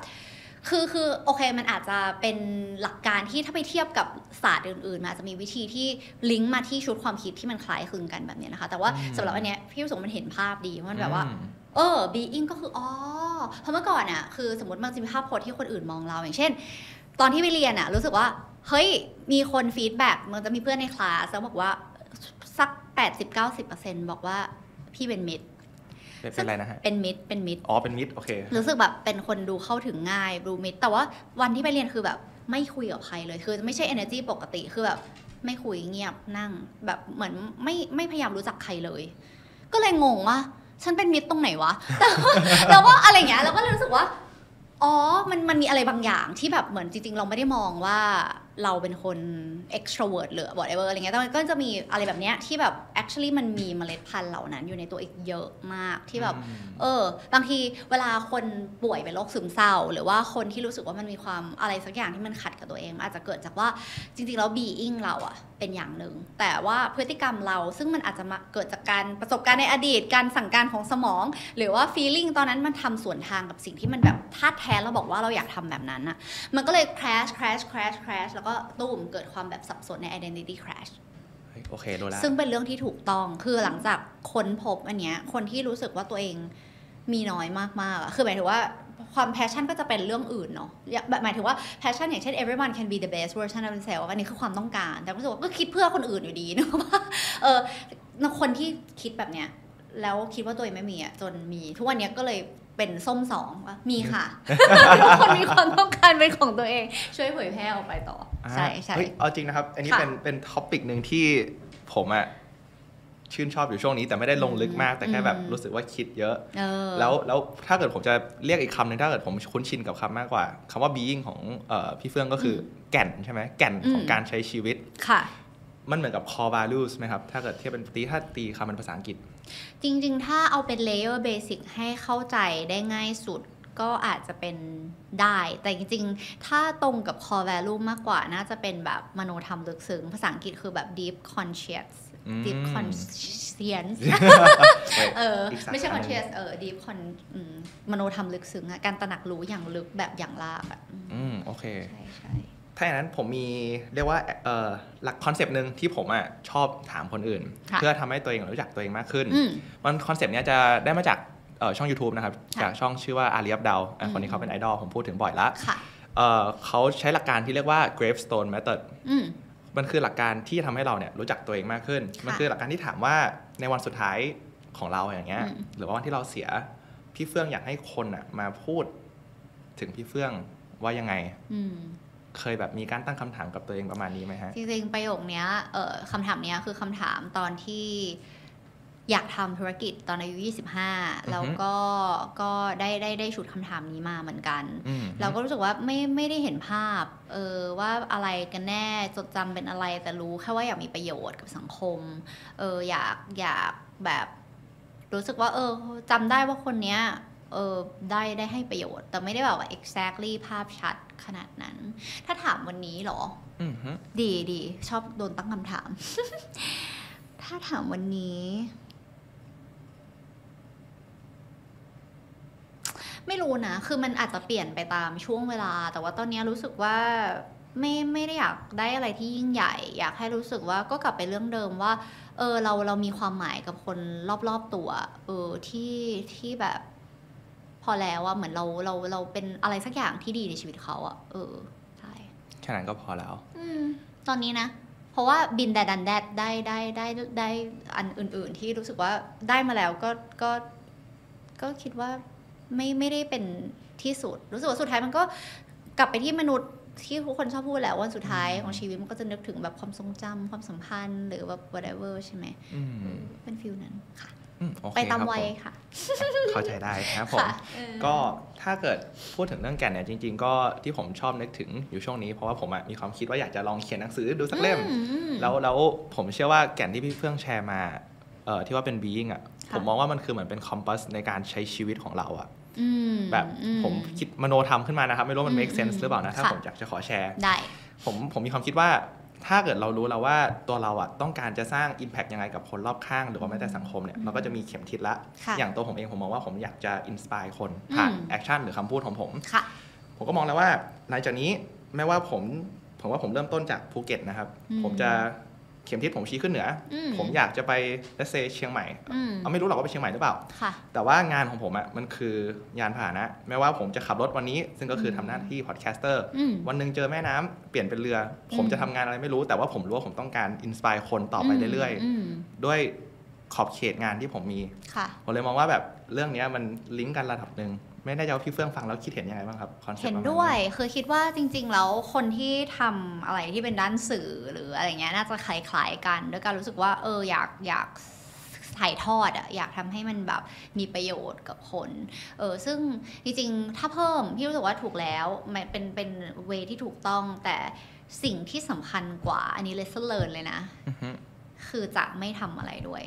Speaker 1: คือคือโอเคมันอาจจะเป็นหลักการที่ถ้าไปเทียบกับศาสตร์อื่นๆมันอาจจะมีวิธีที่ลิงก์มาที่ชุดความคิดที่มันคล้ายคลึงกันแบบเนี้ยนะคะ แต่ว่า
Speaker 2: อืม
Speaker 1: สำหรับอันเนี้ยพี่รู้สึกว่ามันเห็นภาพดีมันแบบว่า
Speaker 2: อืม
Speaker 1: เออ being ก็คืออ๋อเพราะเมื่อก่อนอะคือสมมติมันจะมีภาพโพสที่คนอื่นมองเราอย่างเช่น ตอนที่ไปเรียนอะรู้สึกว่า เฮ้ย มีคนฟีดแบ็กมันจะมีเพื่อนในคลาสแล้วบอกว่าสัก 80-90%บอกว่าพี่เป็นมิด
Speaker 2: เป็นเป็นอะไรนะฮะ
Speaker 1: เป็นมิด เป็นมิด
Speaker 2: อ๋อ เป็นมิด โอเค
Speaker 1: รู้สึกแบบเป็นคนดูเข้าถึงง่ายดูมิด แต่ว่าวันที่ไปเรียนคือแบบไม่คุยกับใครเลย คือไม่ใช่ energy ปกติ คือแบบไม่คุยเงียบนั่ง แบบเหมือนไม่ไม่พยายามรู้จักใครเลย ก็เลยงงว่า ฉันเป็นมิตรตรงไหนวะแล้วก็อะไรเงี้ยเราก็เลยรู้สึกว่า อ๋อ มันมันมีอะไรบางอย่างที่แบบเหมือนจริง ๆ เราไม่ได้มองว่า เราเป็นคน extrovert หรือ whatever อะไรเงี้ยแต่มันก็จะมีอะไรแบบเนี้ยที่แบบ actually มันมีเมล็ดพันธุ์เหล่านั้นอยู่ในตัวอีกเยอะมากที่แบบ เออ บางทีเวลาคนป่วยเป็นโรคซึมเศร้า หรือว่าคนที่รู้สึกว่ามันมีความอะไรสักอย่างที่มันขัดกับตัวเองมันอาจจะเกิดจากว่าจริงๆแล้ว being เราอะเป็นอย่างหนึ่ง แต่ว่าพฤติกรรมเราซึ่งมันอาจจะมาเกิดจากการประสบการณ์ในอดีต การสั่งการของสมอง หรือว่า feeling ตอนนั้นมันทำสวนทางกับสิ่งที่มันแบบธาตุแท้เราบอกว่าเราอยากทำแบบนั้นอะมันก็เลย clash clash clash clash แล้วก็ตุ้มเกิดความแบบสับสนใน identity clash
Speaker 2: เฮ้ยโอเคดูแลว
Speaker 1: ซึ่งเป็นเรื่องที่ถูกต้องคือหลังจากค้นพบอันเนี้ยคนที่รู้สึกว่าตัวเองมีน้อยมากๆอะคือหมายถึงว่าความ passion ก็จะเป็นเรื่องอื่นเนาะอย่างแบบหมายถึงว่า passion อย่างเช่น everyone can be the best version of themselves อันนี้คือความต้องการ แต่รู้สึกว่าก็คิดเพื่อคนอื่นอยู่ดีนะว่าเออคนที่คิดแบบเนี้ยแล้วคิดว่าตัวเองไม่มีอะจนมีทุกวันเนี้ยก็เลย เป็นส้มสองว่ามีค่ะทุกคนมีความต้องการเป็นของตัวเอง ช่วยเผยแพร่ออกไปต่อ ใช่ใช่
Speaker 2: เฮ้ยเอาจริงนะครับ อันนี้
Speaker 1: ค่ะ
Speaker 2: เป็นเป็นท็อปิกหนึ่งที่ผมอะชื่นชอบอยู่ช่วงนี้แต่ไม่ได้ลงลึกมากแต่แค่แบบ
Speaker 1: อืม
Speaker 2: รู้สึกว่าคิดเยอะ
Speaker 1: เออ
Speaker 2: แล้วแล้วถ้าเกิดผมจะเรียกอีกคำหนึ่งถ้าเกิดผมคุ้นชินกับคำมากกว่าคำว่า being ของเออพี่เฟื่องก็คืออแก่นใช่ไหมแก่นของ
Speaker 1: อืม
Speaker 2: การใช้ชีวิต
Speaker 1: ค่ะ
Speaker 2: มันเหมือนกับ core values ไหมครับ ถ้าเกิดเทียบเป็นตีถ้าตีคำเป็นภาษาอังกฤษ
Speaker 1: จริงๆ ถ้าเอาเป็นเลเยอร์เบสิกให้เข้าใจได้ง่ายสุดก็อาจจะเป็นได้ แต่จริงๆ ถ้าตรงกับ core value มากกว่า น่าจะเป็นแบบมโนธรรมลึกซึ้ง ภาษาอังกฤษคือแบบ deep conscious
Speaker 2: อืม
Speaker 1: deep conscience เออ
Speaker 2: อีกสาขา
Speaker 1: ไม่ใช่
Speaker 2: หนึ่ง
Speaker 1: conscious เออ deep con อืมมโนธรรมลึกซึ้งอะการตระหนักรู้อย่างลึกแบบอย่างลากอะอืม
Speaker 2: อืมโอเค
Speaker 1: ใช่ใช่
Speaker 2: ถ้าอย่างนั้นผมมีเรียกว่าเอ่อหลัก concept หนึ่งที่ผมอะชอบถามคนอื่น
Speaker 1: ค่ะ
Speaker 2: เพื่อทำให้ตัวเองรู้จักตัวเองมากขึ้น
Speaker 1: อืม
Speaker 2: มัน concept เนี้ยจะได้มาจากเอ่อช่อง YouTube นะครับ
Speaker 1: ค่ะ
Speaker 2: จากช่องชื่อว่า Ali Abdaal
Speaker 1: อืม
Speaker 2: คนนี้เขาเป็นไอดอลผมพูดถึงบ่อยละ
Speaker 1: ค่ะ
Speaker 2: เอ่อเขาใช้หลักการที่เรียกว่า gravestone method
Speaker 1: อืม
Speaker 2: มันคือหลักการที่ทำให้เราเนี่ยรู้จักตัวเองมากขึ้น
Speaker 1: ค่ะ
Speaker 2: มันคือหลักการที่ถามว่าในวันสุดท้ายของเราอย่างเงี้ย
Speaker 1: อืม
Speaker 2: หรือว่าวันที่เราเสียพี่เฟื่องอยากให้คนอะมาพูดถึงพี่เฟื่องว่ายังไง
Speaker 1: อืม
Speaker 2: เคยแบบมีการตั้งคำถามกับตัวเองประมาณนี้ไหมฮะ
Speaker 1: จริงๆ ประโยคเนี้ยเอ่อคำถามเนี้ยคือคำถามตอนที่อยากทำธุรกิจตอนอายุ 25 แล้วก็ก็ได้ได้ได้ชุดคำถามนี้มาเหมือนกัน
Speaker 2: อืม
Speaker 1: เราก็รู้สึกว่าไม่ไม่ได้เห็นภาพเออว่าอะไรกันแน่จดจำเป็นอะไรแต่รู้แค่ว่าอยากมีประโยชน์กับสังคมเอออยากอยากแบบรู้สึกว่าเออจำได้ว่าคนเนี้ยเออได้ได้ให้ประโยชน์ แต่ไม่ได้แบบว่า exactly ภาพชัด ขนาดนั้น ถ้าถามวันนี้เหรอ
Speaker 2: อืมฮึ
Speaker 1: ดีดีชอบโดนตั้งคำถาม ถ้าถามวันนี้ ไม่รู้นะ คือมันอาจจะเปลี่ยนไปตามช่วงเวลา แต่ว่าตอนนี้รู้สึกว่าไม่ไม่ได้อยากได้อะไรที่ยิ่งใหญ่ อยากให้รู้สึกว่าก็กลับไปเรื่องเดิมว่า เออเราเรามีความหมายกับคนรอบๆตัว เออที่ที่แบบ พอแล้วอะเหมือนเราเราเราเป็นอะไรสักอย่างที่ดีในชีวิตเขาอะเออใช่
Speaker 2: แค่นั้นก็พอแล้ว
Speaker 1: อืมตอนนี้นะ เพราะว่าบินแดดันแดดได้ได้ได้ได้อันอื่น ๆ ที่รู้สึกว่าได้มาแล้วก็ก็ก็คิดว่าไม่ไม่ได้เป็นที่สุด รู้สึกว่าสุดท้ายมันก็กลับไปที่มนุษย์ที่ทุกคนชอบพูดแหล้ววันสุดท้ายของชีวิตมันก็จะนึกถึงแบบความทรงจำความสัมพันธ์หรือแบบ whatever ใช่ไหม
Speaker 2: อืม
Speaker 1: เป็นฟิลนั้นค่ะ
Speaker 2: อืมโอเค
Speaker 1: ไปตาม
Speaker 2: ครับ
Speaker 1: วัย
Speaker 2: ผม
Speaker 1: ค่ะ
Speaker 2: เข้าใจได้ครับผม
Speaker 1: ค่ะเออ
Speaker 2: ก็ถ้าเกิดพูดถึงเรื่องแก่นเนี่ยจริง ๆ ก็ที่ผมชอบนึกถึงอยู่ช่วงนี้เพราะว่าผมอะมีความคิดว่าอยากจะลองเขียนหนังสือดูสักเล่ม
Speaker 1: อืม
Speaker 2: แล้วแล้วผมเชื่อว่าแก่นที่พี่เฟื่องแชร์มาเอ่อที่ว่าเป็น being อะ
Speaker 1: ค่ะ
Speaker 2: ผมมองว่ามันคือเหมือนเป็น compass ในการใช้ชีวิตของเราอะ
Speaker 1: อืม
Speaker 2: แบบ
Speaker 1: อื
Speaker 2: ผมคิดมโนธรรมขึ้นมานะครับ ไม่รู้ว่ามัน make
Speaker 1: อืม
Speaker 2: sense
Speaker 1: อืม
Speaker 2: หรือเปล่านะ ถ้า
Speaker 1: ค่ะ
Speaker 2: ผมอยากจะขอแชร์
Speaker 1: ได้
Speaker 2: ผมผมมีความคิดว่า ถ้าเกิดเรารู้แล้วว่าตัวเราอะต้องการจะสร้าง impact ยังไงกับคนรอบข้าง หรือว่าแม้แต่สังคมเนี่ยเราก็จะมีเข็มทิศละ
Speaker 1: ค่ะ
Speaker 2: อย่างตัวผมเองผมมองว่าผมอยากจะ inspire คนผ่าน
Speaker 1: อืม
Speaker 2: action หรือคำพูดของผม
Speaker 1: ค่ะ
Speaker 2: ผมก็มองแล้วว่าหลังจากนี้แม้ว่าผมผมว่าผมเริ่มต้นจากภูเก็ตนะครับ
Speaker 1: อืม
Speaker 2: ผมจะเข็มทิศผมชี้ขึ้นเหนืออ
Speaker 1: ม
Speaker 2: ผมอยากจะไปเลเซเชียงใหม่
Speaker 1: อืม
Speaker 2: เอาไม่รู้หรอกว่าไปเชียงใหม่หรือเปล่า
Speaker 1: ค่ะ
Speaker 2: แต่ว่างานของผมอะมันคือยานพาหนะ แม้ว่าผมจะขับรถวันนี้ ซึ่งก็คือทำหน้าที่ podcaster อื
Speaker 1: ม
Speaker 2: วันหนึ่งเจอแม่น้ำเปลี่ยนเป็นเรือ ผม
Speaker 1: อืม
Speaker 2: จะทำงานอะไรไม่รู้ แต่ว่าผมรู้ว่าผมต้องการ inspire คนต่อไปเรื่อย
Speaker 1: ม
Speaker 2: ๆด้วยขอบเขตงานที่ผมมี
Speaker 1: ค่ะ
Speaker 2: ผมเลยมองว่าแบบเรื่องเนี้ยมันลิงก์กันระดับหนึ่ง ไม่แน่ใจว่าพี่เฟื่องฟังแล้วคิดเห็นยังไงบ้างครับ concept เห็
Speaker 1: นด้วยคือคิดว่าจริง ๆ แล้วคนที่ทำอะไรที่เป็นด้านสื่อหรืออะไรเงี้ยน่าจะคล้ายๆกันด้วยการรู้สึกว่าเอออยากอยากถ่ายทอดอะอยากทำให้มันแบบมีประโยชน์กับคนเออซึ่งจริงๆ ถ้าเพิ่มพี่รู้สึกว่าถูกแล้วมันเป็นเป็นเวที่ถูกต้องแต่สิ่งที่สำคัญกว่าอันนี้ lesson learn เลยนะ
Speaker 2: อือฮึ
Speaker 1: คือจะไม่ทำอะไรด้วย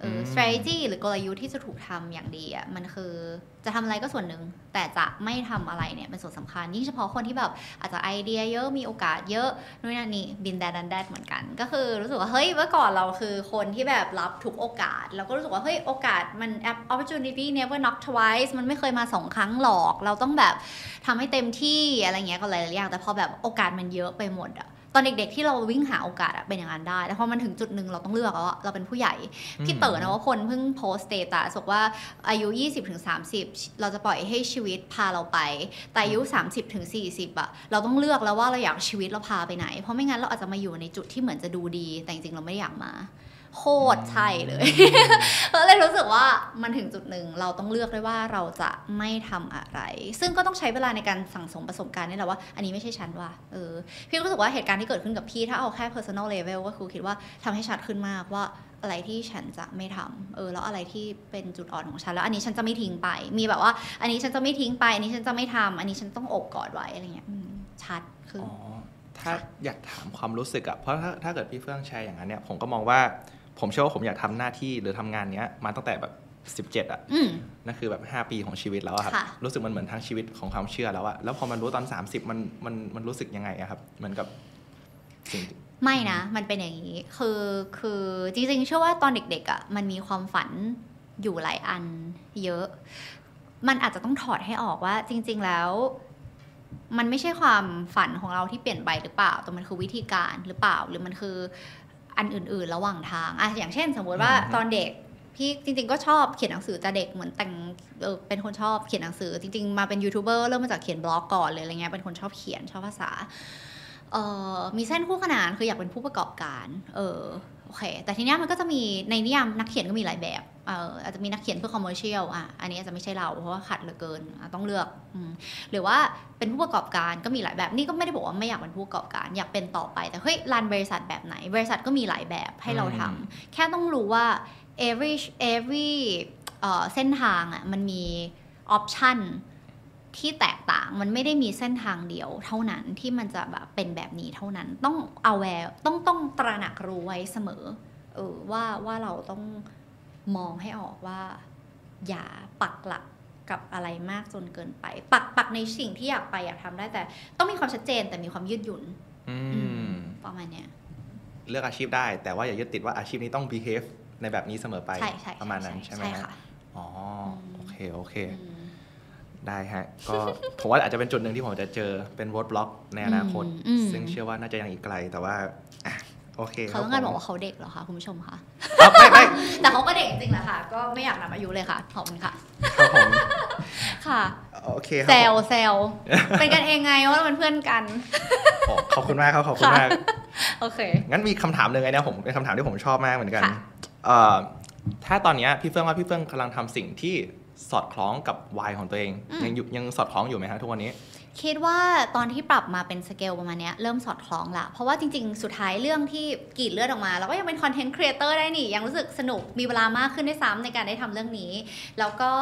Speaker 1: เออ
Speaker 2: ม
Speaker 1: strategy หรือกลยุทธ์ที่จะถูกทำอย่างดีอะมันคือจะทำอะไรก็ส่วนหนึ่งแต่จะไม่ทำอะไรเนี่ยเป็นส่วนสำคัญ ยิ่งเฉพาะคนที่แบบอาจจะไอเดียเยอะมีโอกาสเยอะนู่นนั่นนี่บินแดดันแดดเหมือนกัน ก็คือรู้สึกว่า เฮ้ยเมื่อก่อนเราคือคนที่แบบรับทุกโอกาสแล้วก็รู้สึกว่า เฮ้ย โอกาสมัน opportunity never knock twice มันไม่เคยมาสองครั้งหรอก เราต้องแบบทำให้เต็มที่อะไรเงี้ยก็หลายๆอย่างแต่พอแบบโอกาสมันเยอะไปหมดอะ ตอนเด็กๆที่เราวิ่งหาโอกาสอะเป็นอย่างนั้นได้ แต่พอมันถึงจุดหนึ่งเราต้องเลือกแล้วอะเราเป็นผู้ใหญ่ พี่เต๋อนะว่าคนเพิ่งโพสต์ status บอกว่าอายุ 20-30 เราจะปล่อยให้ชีวิตพาเราไป แต่อายุ 30-40อะเราต้องเลือกแล้วว่าเราอยากชีวิตเราพาไปไหน เพราะไม่งั้นเราอาจจะมาอยู่ในจุดที่เหมือนจะดูดี แต่จริงๆเราไม่ได้อยากมา โคตรใช่เลยก็เลยรู้สึกว่ามันถึงจุดหนึ่งเราต้องเลือกด้วยว่าเราจะไม่ทำอะไร ซึ่งก็ต้องใช้เวลาในการสั่งสมประสบการณ์นี่แหละว่าอันนี้ไม่ใช่ฉันว่ะเออพี่รู้สึกว่าเหตุการณ์ที่เกิดขึ้นกับพี่ถ้าเอาแค่ personal level ก็คือคิดว่าทำให้ชัดขึ้นมากว่าอะไรที่ฉันจะไม่ทำเออ แล้วอะไรที่เป็นจุดอ่อนของฉัน แล้วอันนี้ฉันจะไม่ทิ้งไป มีแบบว่า อันนี้ฉันจะไม่ทิ้งไป อันนี้ฉันจะไม่ทำอันนี้ฉันต้องอบกอดไว้อะไรเงี้ยอืมชัดขึ้น
Speaker 2: อ๋อ ถ้าอยากถามความรู้สึกอะเพราะถ้าถ้าเกิดพี่เฟื่องแชร์อย่างนั้นเนี่ย ผมก็มองว่า ผมเชื่อว่าผมอยากทำหน้าที่หรือทำงานเนี้ยมาตั้งแต่แบบ 17อะ
Speaker 1: อืม
Speaker 2: นั่นคือแบบ 5 ปีของชีวิตแล้วอะครับ
Speaker 1: ค่ะ
Speaker 2: รู้สึกมันเหมือนทั้งชีวิตของความเชื่อแล้วอะแล้วพอมันรู้ตอน 30 มันมันมันรู้สึกยังไงอะครับ เหมือนกับสิ่ง
Speaker 1: ไม่นะ มันเป็นอย่างนี้ คือคือจริงๆเชื่อว่าตอนเด็กๆอะ่ะมันมีความฝันอยู่หลายอันเยอะ มันอาจจะต้องถอดให้ออกว่า จริง ๆแล้ว มันไม่ใช่ความฝันของเราที่เปลี่ยนไปหรือเปล่า แต่มันคือวิธีการหรือเปล่า หรือมันคือ อันอื่น ๆ ระหว่างทางอะอย่างเช่น สมมติว่า
Speaker 2: อืม
Speaker 1: ตอนเด็กพี่จริง ๆ ก็ชอบเขียนหนังสือแต่เด็กเหมือนแต่งเออเป็นคนชอบเขียนหนังสือ จริง ๆ มาเป็นยูทูบเบอร์เริ่มมาจากเขียนบล็อกก่อนเลยอะไรเงี้ยเป็นคนชอบเขียนชอบภาษาเอ่อมีเส้นคู่ขนานคืออยากเป็นผู้ประกอบการ เออโอเค แต่ทีเนี้ยมันก็จะมีในนิยามนักเขียนก็มีหลายแบบเอออาจจะมีนักเขียนเพื่อคอมเมอร์เชียลอะอันนี้อาจจะไม่ใช่เราเพราะว่าขัดเหลือเกินอะต้องเลือกอืมหรือว่าเป็นผู้ประกอบการก็มีหลายแบบนี่ก็ไม่ได้บอกว่าไม่อยากเป็นผู้ประกอบการ อยากเป็นต่อไปแต่เฮ้ยรันบริษัทแบบไหน บริษัทก็มีหลายแบบให้เราทำแค่ต้องรู้ว่า every every เอ่อเส้นทางอะมันมีออปชันที่แตกต่างมันไม่ได้มีเส้นทางเดียวเท่านั้นที่มันจะแบบเป็นแบบนี้เท่านั้นต้องเอาแวร์ต้องต้องตระหนักรู้ไว้เสมอเออว่าว่าเราต้อง มองให้ออกว่า อย่าปักหลักกับอะไรมากจนเกินไป ปักปักในสิ่งที่อยากไปอยากทำได้แต่ ต้องมีความชัดเจนแต่มีความยืดหยุ่น
Speaker 2: อื
Speaker 1: อื
Speaker 2: ม
Speaker 1: มประมาณเนี้ย
Speaker 2: เลือกอาชีพได้ แต่ว่าอย่ายึดติดว่าอาชีพนี้ต้อง behave ในแบบนี้เสมอไป
Speaker 1: ใช่ใช่
Speaker 2: ประมาณนั้นใช่ไหม
Speaker 1: ใช่
Speaker 2: ฮะ
Speaker 1: ค่ะ
Speaker 2: อ๋ออ
Speaker 1: ม
Speaker 2: โอเคโอเค
Speaker 1: อืม
Speaker 2: ได้ฮะ ก็ผมว่าอาจจะเป็นจุดหนึ่งที่ผมจะเจอเป็นวอ d บล็อกในอนาคต
Speaker 1: อืม
Speaker 2: ซึ่งเชื่อว่าน่าจะยังอีกไกลแต่ว่าอะ โอเค
Speaker 1: เขาต้องการ
Speaker 2: ค
Speaker 1: บ
Speaker 2: รั
Speaker 1: อก
Speaker 2: ผม
Speaker 1: ว่าเขาเด็กเหรอคะคุณผู้ชมคะ
Speaker 2: อะไม่ไม่
Speaker 1: แต่เขาก็เด็กจริงๆแหละค่ะ ก็ไม่อยากนับอายุเลยค่ะขอบคุณค่ะ
Speaker 2: ครับผม
Speaker 1: ค่ะ
Speaker 2: โอเคครั
Speaker 1: เซ
Speaker 2: บ
Speaker 1: ล
Speaker 2: ผม
Speaker 1: เซลเป็นกันเองไงว่าเราเป็นเพื่อนกัน
Speaker 2: โอ้ขอบคุณมากครับขอบคุณมาก
Speaker 1: โอเค
Speaker 2: งั้นมีคำถามหนึ่งไอ้เนี่ยผมเป็นคำถามที่ผมชอบมากเหมือนกัน
Speaker 1: ค่ะ
Speaker 2: เอ่อถ้าตอนเนี้ยพี่เฟื่องว่าพี่เฟื่องกำลังทำสิ่งที่สอดคล้องกับวัยของตัวเองยังอยู่ยังสอดคล้องอยู่ไหมฮะทุกวันนี้
Speaker 1: คิดว่าตอนที่ปรับมาเป็นสเกลประมาณนี้เริ่มสอดคล้องละเพราะว่าจริงๆ สุดท้ายเรื่องที่กรีดเลือดออกมาเราก็ยังเป็นคอนเทนต์ครีเอเตอร์ได้นี่ยังรู้สึกสนุกมีเวลามากขึ้นด้วยซ้ำในการได้ทำเรื่องนี้ แล้วก็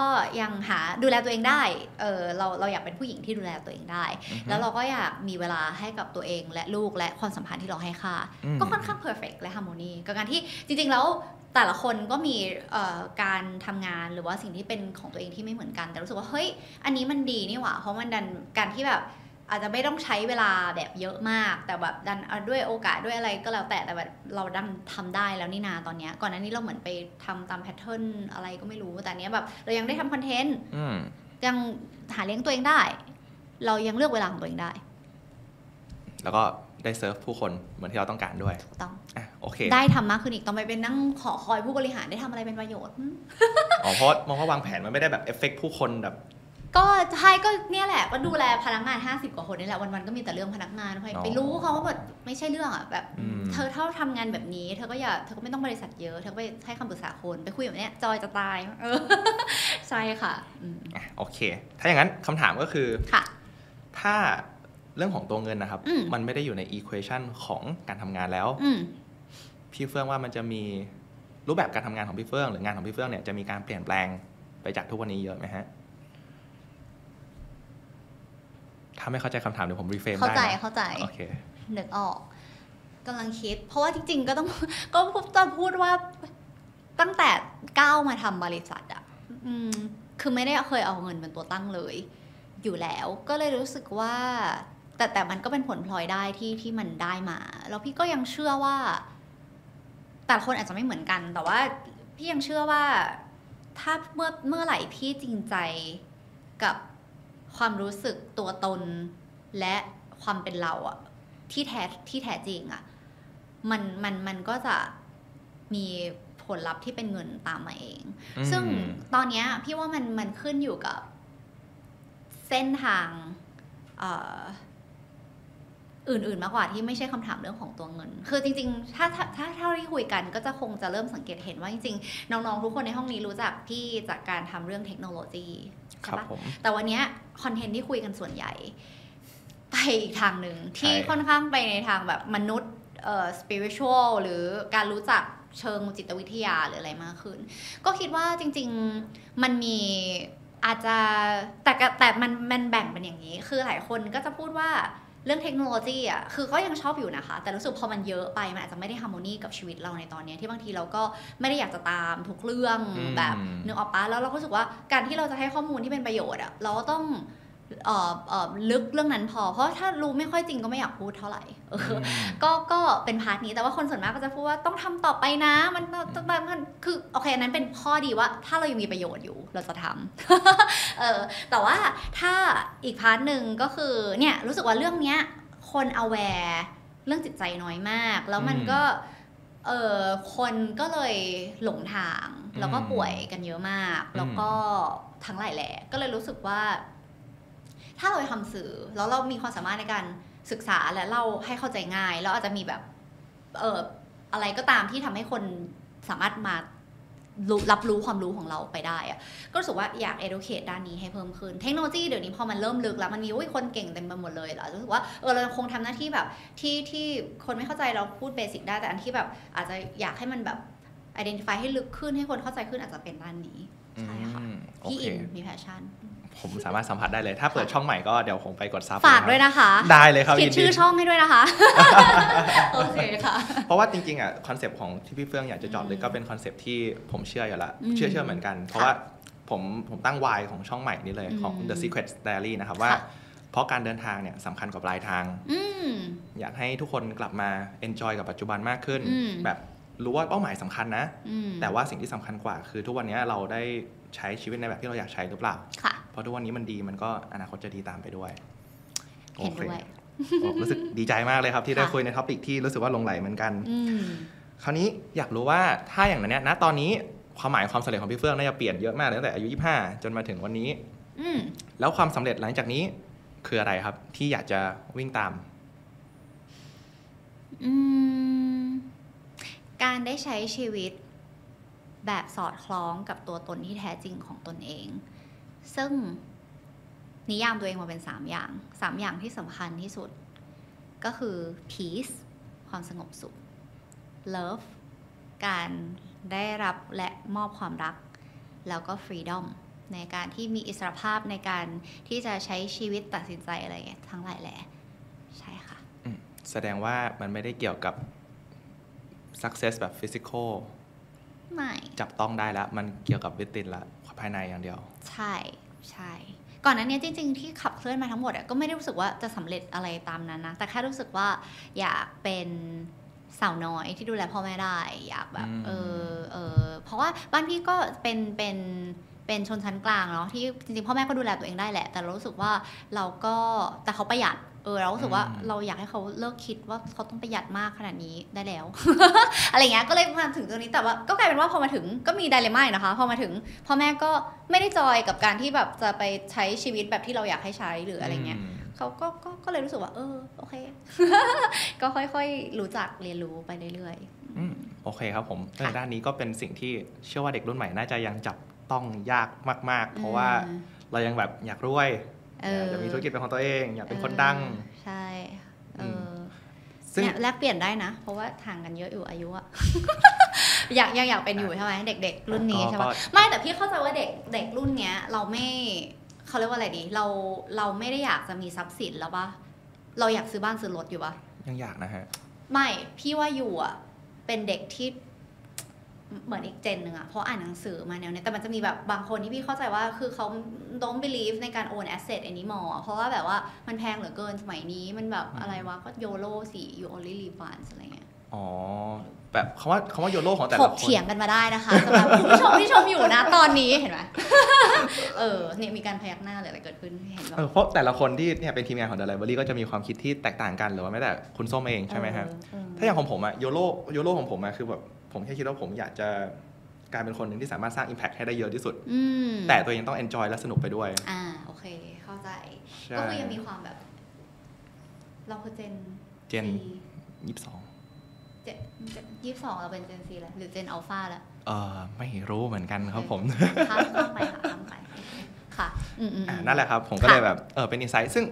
Speaker 1: ยังหาดูแลตัวเองได้เออเราเราอยากเป็นผู้หญิงที่ดูแลตัวเองได้ แล้วเราก็อยากมีเวลาให้กับตัวเองและลูกและความสัมพันธ์ที่เราให้ค่าก็ค่อนข้างเพอร์เฟกและฮาร์โมนีกับการที่จริงๆแล้ว แต่ละคนก็มีเอ่อการทำงานหรือว่าสิ่งที่เป็นของตัวเองที่ไม่เหมือนกัน แต่รู้สึกว่าเฮ้ยอันนี้มันดีนี่หว่าเพราะมันดันการที่แบบอาจจะไม่ต้องใช้เวลาแบบเยอะมาก แต่แบบดันเอาด้วยโอกาสด้วยอะไรก็แล้วแต่แต่แบบเราดันทำได้แล้วนี่นาตอนเนี้ยก่อนหน้านี้เราเหมือนไปทำตาม pattern อะไรก็ไม่รู้แต่อันเนี้ยแบบเรายังได้ทำ content
Speaker 2: อืม
Speaker 1: ยังหาเลี้ยงตัวเองได้ เรายังเลือกเวลาของตัวเองได้
Speaker 2: แล้วก็ ได้เซิร์ฟผู้คนเหมือนที่เราต้องการด้วย
Speaker 1: ถูกต้อง
Speaker 2: อะโอเค
Speaker 1: ได้ทำมากขึ้นอีกต้องไปเป็นนั่งขอคอยผู้บริหารได้ทำอะไรเป็นประโยชน์อืม
Speaker 2: อ๋อเพราะมองว่าวางแผนมันไม่ได้แบบเอฟเฟกผู้คนแบบ
Speaker 1: ก็ใช่ก็เนี่ยแหละก็ดูแลพนักงาน 50 กว่าคนนี่แหละวันๆก็มีแต่เรื่องพนักงานไป
Speaker 2: อ๋อ
Speaker 1: ไปรู้เขาว่าแบบไม่ใช่เรื่องอะแบบ
Speaker 2: อืม
Speaker 1: เธอถ้าทำงานแบบนี้ เธอก็อย่าเธอก็ไม่ต้องบริษัทเยอะเธอก็ไปให้คำปรึกษาคนไปคุยแบบเนี้ยจอยจะตายเออใช่ค่ะอืม
Speaker 2: อะโอเค ถ้าอย่างนั้นคำถามก็คือ
Speaker 1: ค่ะ
Speaker 2: ถ้า เรื่องของตัวเงินนะครับ
Speaker 1: อืม
Speaker 2: มันไม่ได้อยู่ในอีควอชันของการทำงานแล้ว
Speaker 1: อืม
Speaker 2: พี่เฟื่องว่ามันจะมีรูปแบบการทำงานของพี่เฟื่องหรืองานของพี่เฟื่องเนี่ยจะมีการเปลี่ยนแปลงไปจากทุกวันนี้เยอะไหมฮะถ้าไม่เข้าใจคำถามเดี๋ยวผมรีเฟรม
Speaker 1: เข้า
Speaker 2: ได้
Speaker 1: ใจ
Speaker 2: นะ
Speaker 1: เข้าใจ
Speaker 2: โอเค
Speaker 1: นึกออกกำลังคิด เพราะว่าจริง ๆ ก็ต้องก็จะพูดว่าตั้งแต่ก้าวมาทำบริษัทอะอืมคือไม่ได้เคยเอาเงินเป็นตัวตั้งเลย อยู่แล้ว ก็เลยรู้สึกว่า แต่แต่มันก็เป็นผลพลอยได้ที่ที่มันได้มา แล้วพี่ก็ยังเชื่อว่า แต่ละคนอาจจะไม่เหมือนกัน แต่ว่าพี่ยังเชื่อว่า ถ้าเมื่อเมื่อไหร่พี่จริงใจกับความรู้สึกตัวตนและความเป็นเราอะที่แท้ที่แท้จริงอะมันมันมันก็จะมีผลลัพธ์ที่เป็นเงินตามมาเอง ซึ่งตอนเนี้ยพี่ว่ามันมันขึ้นอยู่กับเส้นทางเอ่ออื่น ๆ มากกว่าที่ไม่ใช่คำถามเรื่องของตัวเงิน คือจริง ๆ ถ้าถ้าถ้าเท่าที่คุยกันก็จะคงจะเริ่มสังเกตเห็นว่าจริง ๆ น้อง ๆ ทุกคนในห้องนี้รู้จักพี่จากการทำเรื่องเทคโนโลยี
Speaker 2: ค
Speaker 1: ใช่
Speaker 2: รับ
Speaker 1: ปะ
Speaker 2: ผม
Speaker 1: แต่วันเนี้ยคอนเทนต์ที่คุยกันส่วนใหญ่ ไปอีกทางหนึ่งที่
Speaker 2: ใช่
Speaker 1: ค่อนข้างไปในทางแบบมนุษย์เอ่อ spiritual หรือการรู้จักเชิงจิตวิทยาหรืออะไรมากขึ้น ก็คิดว่าจริง ๆ มันมีอาจจะแต่ก็แต่มันมันแบ่งเป็นอย่างนี้ คือหลายคนก็จะพูดว่า เรื่องเทคโนโลยีอะคือก็ยังชอบอยู่นะคะ แต่รู้สึกพอมันเยอะไป มันอาจจะไม่ได้ฮาร์โมนีกับชีวิตเราในตอนนี้ที่บางทีเราก็ไม่ได้อยากจะตามทุกเรื่องแบบนึกออกปะแล้วเราก็รู้สึกว่าการที่เราจะให้ข้อมูลที่เป็นประโยชน์อะเราก็ต้อง ลึกเรื่องนั้นพอ เพราะถ้ารู้ไม่ค่อยจริงก็ไม่อยากพูดเท่าไหร่เอออก็ก็เป็น part นี้แต่ว่าคนส่วนมากก็จะพูดว่าต้องทำต่อไปนะ มันมันมันมันคือโอเคอันนั้นเป็นข้อดีว่า ถ้าเรายังมีประโยชน์อยู่เราจะทำเออแต่ว่าถ้าอีก part หนึ่งก็คือเนี่ยรู้สึกว่าเรื่องเนี้ยคน aware เรื่องจิตใจน้อยมาก แล้วมัน
Speaker 2: อืม
Speaker 1: ก็เออคนก็เลยหลงทาง แล้วก็
Speaker 2: อืม
Speaker 1: ป่วยกันเยอะมาก แล้วก็ทั้งหลายแหล่ก็เลยรู้สึกว่า ถ้าเราไปทำสื่อแล้วเรามีความสามารถในการศึกษาและเล่าให้เข้าใจง่ายแล้วอาจจะมีแบบเอออะไรก็ตามที่ทำให้คนสามารถมารู้รับรู้ความรู้ของเราไปได้อะก็รู้สึกว่าอยาก educate ด้านนี้ให้เพิ่มขึ้น เทคโนโลยีเดี๋ยวนี้พอมันเริ่มลึกแล้วมันมีอุ้ยคนเก่งเต็มไปหมดเลยเหรอรู้สึกว่าเออเรายังคงทำหน้าที่แบบที่ที่คนไม่เข้าใจเราพูด basic ได้แต่อันที่แบบอาจจะอยากให้มันแบบ identify ให้ลึกขึ้นให้คนเข้าใจขึ้นอาจจะเป็นด้านนี้ ใช่ค่ะ
Speaker 2: อืมโอ
Speaker 1: พี่
Speaker 2: เค
Speaker 1: อินมี passion
Speaker 2: ผมสามารถสัมผัสได้เลย ถ้าเปิดช่องใหม่ก็เดี๋ยวผมไปกด sub
Speaker 1: ฝาก
Speaker 2: เล
Speaker 1: ด้วย
Speaker 2: ครับ
Speaker 1: นะคะ
Speaker 2: ได้เลยครับ
Speaker 1: เขีย
Speaker 2: ยิ
Speaker 1: น
Speaker 2: น
Speaker 1: ชื่
Speaker 2: ดี
Speaker 1: อช่องให้ด้วยนะคะ โอเคค่ะ
Speaker 2: เพราะว่าจริงๆอะคอนเซปต์ของที่พี่เฟื่องอยากจะเจาะลึกก็เป็นคอนเซปต์ที่ผมเชื่ออยู่ละ
Speaker 1: อืม
Speaker 2: เชื่อเชื่อเหมือนกัน เพราะว่าผมผมตั้ง why ของช่องใหม่นี้เลยของ
Speaker 1: อืม
Speaker 2: The Secret Diary นะครับว่า
Speaker 1: ค่ะ
Speaker 2: เพราะการเดินทางเนี่ยสำคัญกว่าปลายทาง
Speaker 1: อืม
Speaker 2: อยากให้ทุกคนกลับมา enjoy กับปัจจุบันมากขึ้น
Speaker 1: อืม
Speaker 2: แบบรู้ว่าเป้าหมายสำคัญนะ
Speaker 1: อืม
Speaker 2: แต่ว่าสิ่งที่สำคัญกว่า คือทุกวันนี้เราได้ใช้ชีวิตในแบบที่เราอยากใช้หรือเปล่า
Speaker 1: ค่ะ
Speaker 2: เพราะทุกวันนี้มันดีมันก็อนาคตจะดีตามไปด้วย
Speaker 1: เห็นด้วย
Speaker 2: โอเครู้สึกดีใจมากเลยครับ ที่ได้
Speaker 1: ค่ะ
Speaker 2: คุยในท็อปิกที่รู้สึกว่าหลงไหลเหมือนกัน
Speaker 1: อืม
Speaker 2: คราวนี้อยากรู้ว่าถ้าอย่างนั้นเนี่ยณตอนนี้ความหมายความสำเร็จของพี่เฟื่องน่าจะเปลี่ยนเยอะมากเลยตั้งแต่อายุ 25 จนมาถึงวันนี้
Speaker 1: อืม
Speaker 2: แล้วความสำเร็จหลังจากนี้คืออะไรครับ ที่อยากจะวิ่งตาม
Speaker 1: อืมการได้ใช้ชีวิตแบบสอดคล้องกับตัวตนที่แท้จริงของตนเอง ซึ่งนิยามตัวเองมาเป็นสามอย่างสามอย่างที่สำคัญที่สุด ก็คือ peace ความสงบสุข love การได้รับและมอบความรัก แล้วก็ freedom ในการที่มีอิสรภาพในการที่จะใช้ชีวิตตัดสินใจอะไรอย่างเงี้ยทั้งหลายแหล่ใช่ค่ะ
Speaker 2: แสดงว่ามันไม่ได้เกี่ยวกับ success แบบ physical
Speaker 1: ไม่
Speaker 2: จับต้องได้แล้ว มันเกี่ยวกับ within ละ ภายในอย่างเดียว
Speaker 1: ใช่ใช่ก่อนหนั้นเนี้ยจริงๆที่ขับเคลื่อนมาทั้งหมดอะก็ไม่ได้รู้สึกว่าจะสำเร็จอะไรตามนั้นนะ แต่แค่รู้สึกว่าอยากเป็นสาวน้อยที่ดูแลพ่อแม่ได้อยากแบบ
Speaker 2: อืม
Speaker 1: เออเออเพราะว่าบ้านพี่ก็เป็นเป็นเป็นชนชั้นกลางเนาะที่จริงๆพ่อแม่ก็ดูแลตัวเองได้แหละ แต่เรารู้สึกว่าเราก็แต่เขาประหยัด เออเรารู้สึกว่าเราอยากให้เขาเลิกคิดว่าเขาต้องประหยัดมากขนาดนี้ได้แล้ว อะไรเงี้ยก็เลยมาถึงตรงนี้แต่ว่าก็กลายเป็นว่าพอมาถึงก็มีไดเลม่านะคะ พอมาถึงพ่อแม่ก็ไม่ได้จอยกับการที่แบบจะไปใช้ชีวิตแบบที่เราอยากให้ใช้หรืออะไรเงี้ย
Speaker 2: ม
Speaker 1: เขาก็ก็ก็เลยรู้สึกว่า เออโอเค ก็ค่อยๆ รู้จักเรียนรู้ไปเรื่อย
Speaker 2: อืมโอเคครับผม
Speaker 1: ค่ะ
Speaker 2: ในด้านนี้ก็เป็นสิ่งที่เชื่อว่าเด็กรุ่นใหม่น่าจะยังจับต้องยากมากๆ
Speaker 1: ๆ
Speaker 2: เพราะว่า
Speaker 1: อืม
Speaker 2: เรายังแบบอยากรวย
Speaker 1: เออ
Speaker 2: อยากจะมีธุรกิจเป็นของตัวเองอยากเป็นคนดัง
Speaker 1: ออใช่เอออ
Speaker 2: ซึ่ง
Speaker 1: เนี่ยแลกเปลี่ยนได้นะ เพราะว่าห่างกันเยอะอยู่อายุอะอยากยังอยากเป็นอยู่ใช่ไหมเด็ก ๆ รุ่นนี้ใช่ไหม
Speaker 2: ก็
Speaker 1: ไม่แต่พี่เข้าใจว่าเด็กเด็กรุ่นเนี้ย เราไม่เขาเรียกว่าอะไรดี เราเราไม่ได้อยากจะมีทรัพย์สินแล้วปะเราอยากซื้อบ้านซื้อรถอยู่ปะ
Speaker 3: ยังอยากนะฮะ
Speaker 1: ไม่พี่ว่าอยู่อะเป็นเด็กที่ เหมือนอีกเจนหนึ่งอะเพราะอ่านหนังสือมาแนวเนี้ยแต่มันจะมีแบบบางคนที่พี่เข้าใจว่าคือเขา don't believe ในการ own asset anymore อะเพราะว่าแบบว่ามันแพงเหลือเกินสมัยนี้มันแบบ
Speaker 3: อืม
Speaker 1: อะไรวะก็ YOLO สิ you only live once อะไรเงี้ย
Speaker 3: อ๋อแบบคำว่าคำว่าโยโร่ของแต่
Speaker 1: ถ
Speaker 3: ละ
Speaker 1: ก
Speaker 3: คน
Speaker 1: เถียงกันมาได้นะคะสำหรับคุณผู้ชมที่ชมอยู่นะตอนนี้เห็นไหมเออเนี่ยมีการพยักหน้าหรืออะไรเกิดขึ้นเห็นแบบ
Speaker 3: เออเพราะแต่ละคนที่เนี่ยเป็นทีมงานของ The Library ก็จะมีความคิดที่แตกต่างกันหรือว่าแม้แต่คุณส้มเองใช่ไหมฮะ
Speaker 1: เออเออ
Speaker 3: ถ้าอย่างของผมอะโยโร่โยโร่ของผมอะคือแบบ ผมแค่คิดว่าผมอยากจะกลายเป็นคนหนึ่งที่สามารถสร้าง Impact ให้ได้เยอะที่สุด
Speaker 1: อืม
Speaker 3: แต่ตัวเองต้อง enjoy และสนุกไปด้วย
Speaker 1: อ่า โอเค เข้าใจ
Speaker 3: ใช่
Speaker 1: ก็คือยังมีความแบบ เราคือเจน
Speaker 3: เจน
Speaker 1: ซี
Speaker 3: ยี่สิบสอง
Speaker 1: เจนยี่สิบสองเราเป็นเจนซีแล้วหรือเจนอัลฟาแล้ว
Speaker 3: เออไม่รู้เหมือนกันครับผม
Speaker 1: ข้ามข้ามไปค่ะข้ามไปค่ะอืมอืม
Speaker 3: อ่า
Speaker 1: อืม
Speaker 3: นั่นแหละครับ ผมก็
Speaker 1: ค่ะ
Speaker 3: เลยแบบ เออเป็น insight ซึ่ง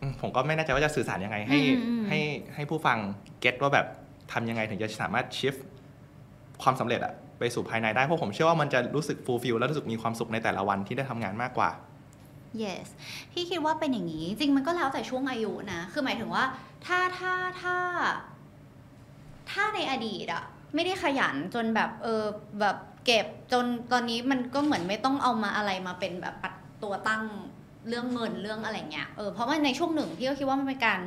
Speaker 3: อืมผมก็ไม่แน่ใจว่าจะสื่อสารยังไง ให้
Speaker 1: อืมอืม
Speaker 3: ให้ให้ผู้ฟัง get ว่าแบบ ทำยังไงถึงจะสามารถ shift ความสำเร็จอะไปสู่ภายในได้ เพราะผมเชื่อว่ามันจะรู้สึก fulfill และรู้สึกมีความสุขในแต่ละวันที่ได้ทำงานมากกว่า
Speaker 1: yes พี่คิดว่าเป็นอย่างนี้ จริงมันก็แล้วแต่ช่วงอายุนะ คือหมายถึงว่า ถ้าถ้าถ้า ถ้าในอดีตอะไม่ได้ขยันจนแบบเออแบบเก็บจนตอนนี้มันก็เหมือนไม่ต้องเอามาอะไรมาเป็นแบบปัดตัวตั้ง เรื่องเงินเรื่องอะไรเงี้ยเออเพราะว่าในช่วงหนึ่งพี่ก็คิดว่ามันเป็นการ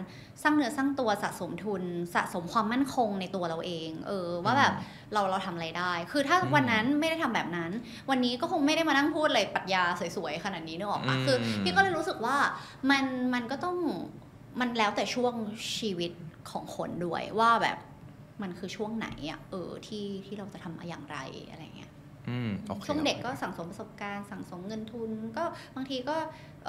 Speaker 1: สร้างเนื้อสร้างตัวสะสมทุนสะสมความมั่นคงในตัวเราเอง เออว่าแบบเราเราทำอะไรได้ คือถ้า
Speaker 3: อืม
Speaker 1: วันนั้นไม่ได้ทำแบบนั้น วันนี้ก็คงไม่ได้มานั่งพูดอะไรปรัชญาสวยๆขนาดนี้นึกออกปะ
Speaker 3: อืม
Speaker 1: คือพี่ก็เลยรู้สึกว่ามันมันก็ต้องมันแล้วแต่ช่วงชีวิตของคนด้วยว่าแบบมันคือช่วงไหนอะเออที่ที่เราจะทำอย่างไรอะไรเงี้ย
Speaker 3: อืมโอค
Speaker 1: ช่วงเด็กก็
Speaker 3: โอค
Speaker 1: สั่งสมประสบการณ์ สั่งสมเงินทุน ก็บางทีก็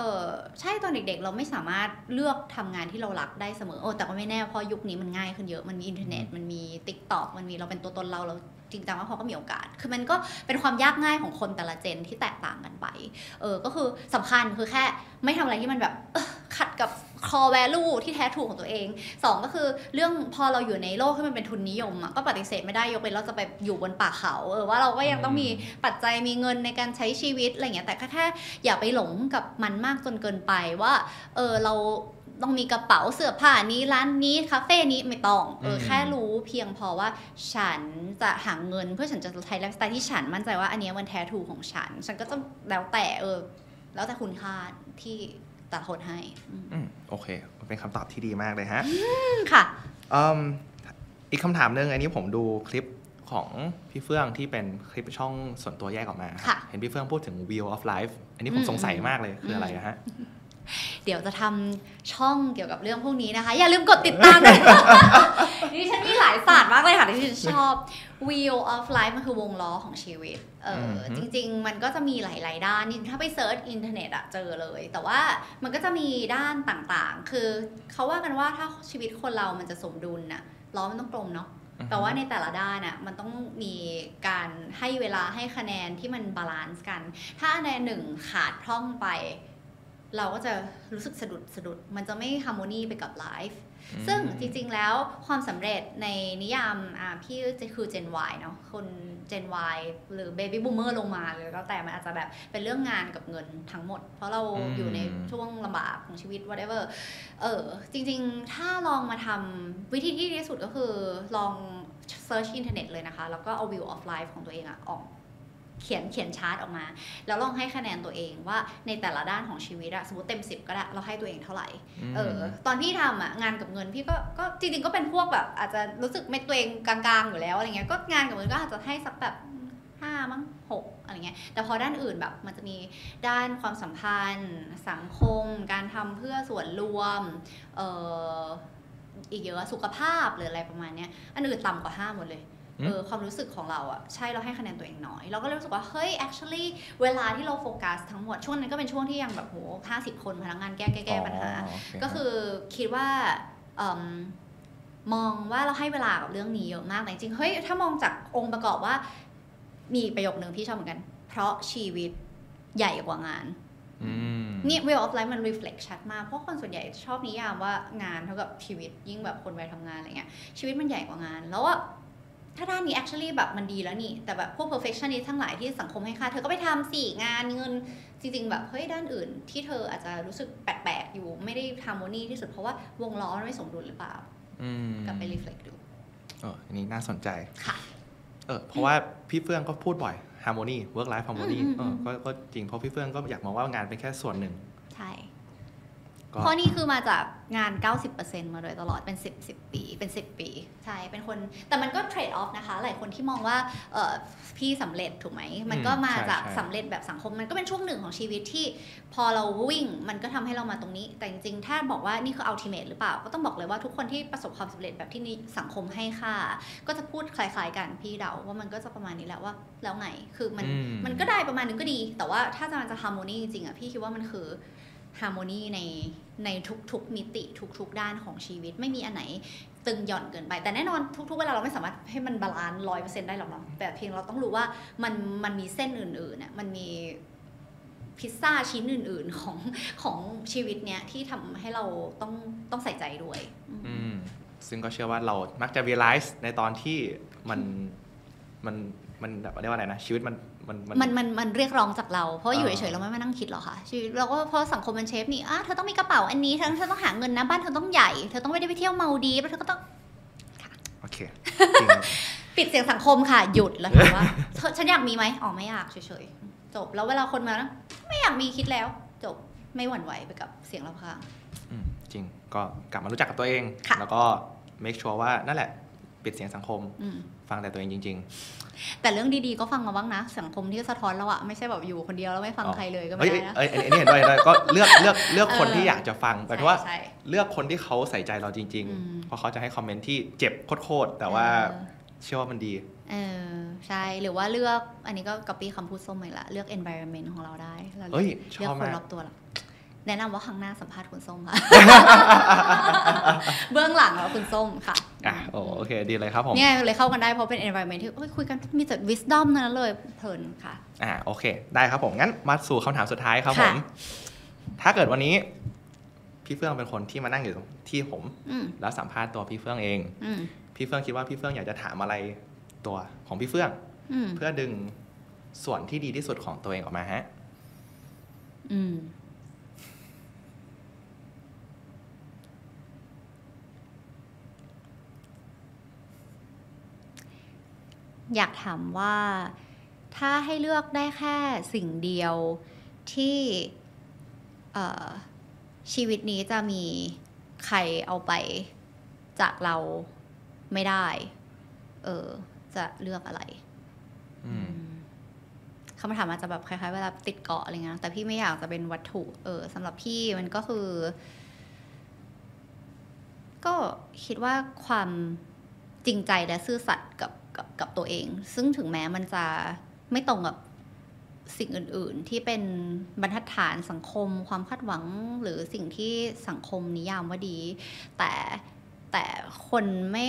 Speaker 1: เออใช่ตอนเด็กๆ เราไม่สามารถเลือกทำงานที่เรารักได้เสมอโอ้แต่ก็ไม่แน่เพราะยุคนี้มันง่ายขึ้นเยอะมันมีอินเทอร์เน็ตมันมีติ๊กต็อกมันมีเราเป็นตัวตนเราเราจริงจังว่าเขาก็มีโอกาส คือมันก็เป็นความยากง่ายของคนแต่ละเจนที่แตกต่างกันไป เออ ก็คือสำคัญคือแค่ไม่ทำอะไรที่มันแบบเอ้อขัดกับ core value ที่แท้ถูกของตัวเองสองก็คือเรื่องพอเราอยู่ในโลกที่มันเป็นทุนนิยมอะก็ปฏิเสธไม่ได้ยกเว้นเราจะไปอยู่บนป่าเขา เออว่าเราก็ยังต้องมีปัจจัยมีเงินในการใช้ชีวิตอะไรเงี้ย แต่แค่แค่อย่าไปหลงกับมันมากจนเกินไปว่า เออเราต้องมีกระเป๋าเสื้อผ้านี้ร้านนี้คาเฟ่นี้ไม่ต้องเออ
Speaker 3: อืม
Speaker 1: แค่รู้เพียงพอว่าฉันจะหาเงินเพื่อฉันจะใช้ไลฟ์สไตล์ที่ฉันมั่นใจว่าอันเนี้ยมันแท้ถูกของฉัน ฉันก็จะแล้วแต่เออ แล้วแต่คุณค่าที่แต่ละคนให้อืม
Speaker 3: อืมโอเค เป็นคำตอบที่ดีมากเลยฮะ
Speaker 1: ค่ะ
Speaker 3: อืมอีกคำถามหนึ่งอันนี้ผมดูคลิปของพี่เฟื่องที่เป็นคลิปช่องส่วนตัวแยกออกมา
Speaker 1: ค่ะ
Speaker 3: เห็นพี่เฟื่องพูดถึง Wheel of Life อันนี้ผม
Speaker 1: อืม
Speaker 3: สงสัยมากเลยคืออะไร
Speaker 1: อืม
Speaker 3: อะฮะ
Speaker 1: เดี๋ยวจะทำช่องเกี่ยวกับเรื่องพวกนี้นะคะ อย่าลืมกดติดตามด้วยดิฉันมีหลายศาสตร์มากเลยค่ะที่ฉันชอบ Wheel of Life มันคือวงล้อของชีวิต เอออ
Speaker 3: อฮึ
Speaker 1: จริง ๆ มันก็จะมีหลาย ๆ ด้านนี่ถ้าไป search อินเทอร์เน็ตอะเจอเลย แต่ว่ามันก็จะมีด้านต่างๆ คือเขาว่ากันว่าถ้าชีวิตคนเรามันจะสมดุลน่ะล้อมันต้องกลมเนาะ แต่ว่าในแต่ละด้านอะมันต้องมีการให้เวลาให้คะแนนที่มัน balance กัน ถ้าคะแนนหนึ่งขาดพร่องไป เราก็จะรู้สึกสะดุดสะดุด มันจะไม่ harmony ไปกับ life
Speaker 3: อืม
Speaker 1: ซึ่งจริงๆแล้วความสำเร็จในนิยามอ่าพี่จะคือ Gen Y เนาะคน Gen Y หรือ Baby Boomer ลงมาเลยแล้วแต่มันอาจจะแบบเป็นเรื่องงานกับเงินทั้งหมด เพราะเรา
Speaker 3: อืม
Speaker 1: อยู่ในช่วงลำบากของชีวิต whatever เออจริงๆ ถ้าลองมาทำวิธีที่ดีที่สุดก็คือลอง search อินเทอร์เน็ตเลยนะคะ แล้วก็เอา wheel of life ของตัวเองอะออก เขียนเขียนชาร์ตออกมา แล้วลองให้คะแนนตัวเองว่าในแต่ละด้านของชีวิตอะสมมติเต็ม 10 ก็ได้เราให้ตัวเองเท่าไหร่
Speaker 3: ม
Speaker 1: เออตอนพี่ทำอะงานกับเงินพี่ก็ก็จริงๆก็เป็นพวกแบบ อาจจะรู้สึกไม่ตัวเองกลางๆอยู่แล้วอะไรเงี้ยก็งานกับเงินก็อาจจะให้สักแบบห้ามั้งหกอะไรเงี้ยแต่พอด้านอื่นแบบมันจะมีด้านความสัมพันธ์ สังคม การทำเพื่อส่วนรวมเอ่ออีกเยอะสุขภาพหรืออะไรประมาณเนี้ยอันอื่นต่ำกว่าห้าหมดเลย
Speaker 3: อืม
Speaker 1: เออความรู้สึกของเราอะใช่เราให้คะแนนตัวเองน้อย เราก็เลยรู้สึกว่า เฮ้ย actually เวลาที่เราโฟกัสทั้งหมด ช่วงนั้นก็เป็นช่วงที่ยังแบบโหห้าสิบคนพนักงานแก้แก้แก้ปัญหา
Speaker 3: อ๋อโอเค
Speaker 1: ก็คือคิดว่าเอิ่มมองว่าเราให้เวลากับเรื่องนี้เยอะมากแต่จริงๆเฮ้ยถ้ามองจากองค์ประกอบว่า มีประโยคนึงพี่ชอบเหมือนกัน เพราะชีวิตใหญ่กว่างาน
Speaker 3: อืม
Speaker 1: นี่ Way of Life มัน reflect ชัดมาก เพราะคนส่วนใหญ่ชอบนิยามว่างานเท่ากับชีวิตยิ่งแบบคนวัยทำงานอะไรเงี้ยชีวิตมันใหญ่กว่างาน แล้วว่า ถ้าด้านนี้ actually แบบมันดีแล้วนี่ แต่แบบพวก perfectionist ทั้งหลายที่สังคมให้ค่า เธอก็ไปทำสี่งานเงินจริง ๆ แบบเฮ้ยด้านอื่น ที่เธออาจจะรู้สึกแปลกๆอยู่ไม่ได้ harmony ที่สุดเพราะว่าวงล้อมันไม่สมดุลหรือเปล่า
Speaker 3: อืม
Speaker 1: กลับไป reflect ดู
Speaker 3: เอออันนี้น่าสนใจ
Speaker 1: ค่ะ
Speaker 3: เออเพราะว่าพี่เฟื่องก็พูดบ่อย harmony work life harmony
Speaker 1: อืม
Speaker 3: เอ
Speaker 1: อื
Speaker 3: อ
Speaker 1: ม
Speaker 3: ก็ก็จริงเพราะพี่เฟื่องก็อยากมองว่างานเป็นแค่ส่วนหนึ่ง
Speaker 1: ใช่
Speaker 3: ก็
Speaker 1: เพราะนี่คือมาจากงาน 90%มาโดยตลอดเป็น 10 10 ปี เป็น 10 ปี ใช่ เป็นคนแต่มันก็เทรดออฟนะคะ หลายคนที่มองว่าเออพี่สำเร็จถูกไหม มันก็มาจากสำเร็จแบบสังคม มันก็เป็นช่วงหนึ่งของชีวิตที่พอเราวิ่ง มันก็ทำให้เรามาตรงนี้ แต่จริงๆ ถ้าบอกว่านี่คืออัลติเมทหรือเปล่า ก็ต้องบอกเลยว่าทุกคนที่ประสบความสำเร็จแบบที่นี่สังคมให้ค่า ก็จะพูดคล้ายๆกันพี่เดาว่ามันก็จะประมาณนี้แหละว่าแล้วไง คือมัน
Speaker 3: อื
Speaker 1: มันก็ได้ประมาณนึงก็ดี แต่ว่าถ้าจะมันจะ harmony จริงๆอะพี่คิดว่ามันคือ harmony ในในทุกๆมิติทุก ๆ ด้านของชีวิต ไม่มีอันไหนตึงหย่อนเกินไป แต่แน่นอนทุก ๆ เวลาเราไม่สามารถให้มัน balance ร้อยเปอร์เซ็นต์ได้หรอกเนาะแต่เพียงเราต้องรู้ว่ามันมันมีเส้นอื่นๆน่ะมันมีพิซซ่าชิ้นอื่น ๆของของชีวิตเนี้ยที่ทำให้เราต้องต้องใส่ใจด้วย
Speaker 3: อืมซึ่งก็เชื่อว่าเรามักจะ realize ในตอนที่มันมัน มันแบบเรียกว่าอะไรนะชีวิตมันมัน
Speaker 1: มันมันมันเรียกร้องจากเรา เพราะอยู่
Speaker 3: อ่า
Speaker 1: เฉยๆเราไม่มานั่งคิดหรอกค่ะชีวิตเราก็เพราะสังคมมันเชฟนี่อะเธอต้องมีกระเป๋าอันนี้เธอเธอต้องหาเงินนะบ้านเธอต้องใหญ่เธอต้องไม่ได้ไปเที่ยวเมาดีฟแล้วเธอก็ต้อง
Speaker 3: โอเคจริง
Speaker 1: ปิดเสียงสังคมค่ะ หยุดแล้วถามว่าเธอฉันอยากมีไหมอ๋อไม่อยากเฉยๆจบแล้วเวลาคนมานะไม่อยากมีคิดแล้ว จบไม่หวั่นไหวไปกับเสียงรอบข้าง
Speaker 3: อืมจริงก็กลับมารู้จักกับตัวเอง
Speaker 1: ค่ะ
Speaker 3: แล้วก็ make sure ว่านั่นแหละ ปิดเสียงสังคม
Speaker 1: อืม
Speaker 3: ฟังแต่ตัวเองจริง
Speaker 1: แต่เรื่องดีๆก็ฟังมาบ้างนะ สังคมที่สะท้อนเราอะไม่ใช่แบบอยู่คนเดียวแล้วไม่ฟัง
Speaker 3: อ๋อ
Speaker 1: ใครเลย
Speaker 3: ๆ
Speaker 1: ก็
Speaker 3: เอ้
Speaker 1: ไม่
Speaker 3: ย
Speaker 1: ได้นะ
Speaker 3: เอ้ยเอ้ยอันนี้เห็นด้วยเห็นด้วยก็เลือกเลือกเลือกคน
Speaker 1: เออ
Speaker 3: ที่อยากจะฟังหมายถึงว่า
Speaker 1: ใช่
Speaker 3: เลือกคนที่เขาใส่ใจเราจริง
Speaker 1: อืม
Speaker 3: ๆเพราะเขาจะให้คอมเมนต์ที่เจ็บโคตรๆแต่ว่า
Speaker 1: เออ
Speaker 3: เชื่อว่ามันดี
Speaker 1: เออใช่หรือว่าเลือกอันนี้ก็ copy คำพูดส้มเลยละเลือก environment ของเราได้เราเลือก
Speaker 3: เอ้ยช
Speaker 1: เลือก
Speaker 3: อบ
Speaker 1: คน
Speaker 3: มาก
Speaker 1: รอบตัวเรา แนะนำว่าครั้งหน้าสัมภาษณ์คุณส้มค่ะ เบื้องหลังแล้วคุณส้มค่ะ
Speaker 3: อะโอโอเคดีเลยครับผม
Speaker 1: เนี่ยเลยเข้ากันได้เพราะเป็น environment ที่เอ้ยคุยกันมีแต่ wisdom นั้นเลยเพลินค่ะ
Speaker 3: อ่าโอเค ได้ครับผมงั้นมาสู่คำถามสุดท้ายครับผ
Speaker 1: ค่ะ
Speaker 3: มถ้าเกิดวันนี้ พี่เฟื่องเป็นคนที่มานั่งอยู่ที่ผม
Speaker 1: อืม
Speaker 3: แล้วสัมภาษณ์ตัวพี่เฟื่องเอง
Speaker 1: อืม
Speaker 3: พี่เฟื่องคิดว่าพี่เฟื่องอยากจะถามอะไรตัวของพี่เฟื่อง
Speaker 1: อืม
Speaker 3: เพื่อดึงส่วนที่ดีที่สุดของตัวเองออกมาฮะ
Speaker 1: อืม อยากถามว่าถ้าให้เลือกได้แค่สิ่งเดียวที่เอ่อชีวิตนี้จะมีใครเอาไปจากเราไม่ได้ เออ จะเลือกอะไร
Speaker 3: อืม
Speaker 1: คำถามอาจจะแบบคล้ายๆเวลาติดเกาะอะไรเงี้ย แต่พี่ไม่อยากจะเป็นวัตถุ เออสำหรับพี่มันก็คือ ก็คิดว่าความจริงใจและซื่อสัตย์กับ กับตัวเอง ซึ่งถึงแม้มันจะไม่ตรงกับสิ่งอื่น ๆ ที่เป็นบรรทัดฐานสังคม ความคาดหวังหรือสิ่งที่สังคมนิยามว่าดี แต่แต่คนไม่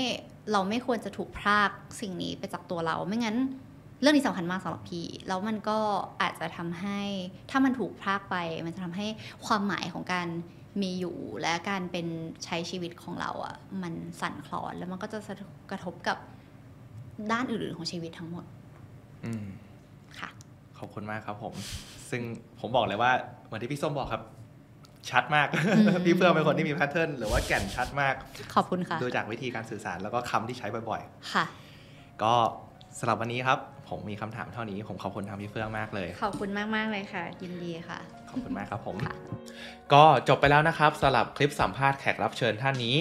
Speaker 1: เราไม่ควรจะถูกพรากสิ่งนี้ไปจากตัวเรา ไม่งั้นเรื่องนี้สำคัญมากสำหรับพี่ แล้วมันก็อาจจะทำให้ ถ้ามันถูกพรากไป มันจะทำให้ความหมายของการมีอยู่และการเป็นใช้ชีวิตของเราอะ่ะ มันสั่นคลอนแล้วมันก็จะกระทบกับ ด้านอื่นๆของชีวิตทั้งหมด
Speaker 3: อืม
Speaker 1: ค่ะ
Speaker 3: ขอบคุณมากครับผม ซึ่งผมบอกเลยว่าเหมือนที่พี่ส้มบอกครับ ชัดมาก
Speaker 1: อืม
Speaker 3: พี่เฟื่องเป็นคนที่มีแพทเทิร์นหรือว่าแก่นชัดมาก
Speaker 1: ขอบคุณค่ะ
Speaker 3: ดูจากวิธีการสื่อสารแล้วก็คำที่ใช้บ่อย
Speaker 1: ค่ะ
Speaker 3: ๆก็สำหรับวันนี้ครับ ผมมีคำถามเท่านี้ ผมขอบคุณทางพี่เฟื่องมากเลย
Speaker 1: ขอบคุณมากๆเลยค่ะ ยินดีค่ะ
Speaker 3: ขอบคุณมากครับผม
Speaker 1: ค่ะ
Speaker 2: ก็จบไปแล้วนะครับสำหรับคลิปสัมภาษณ์แขกรับเชิญท่านนี้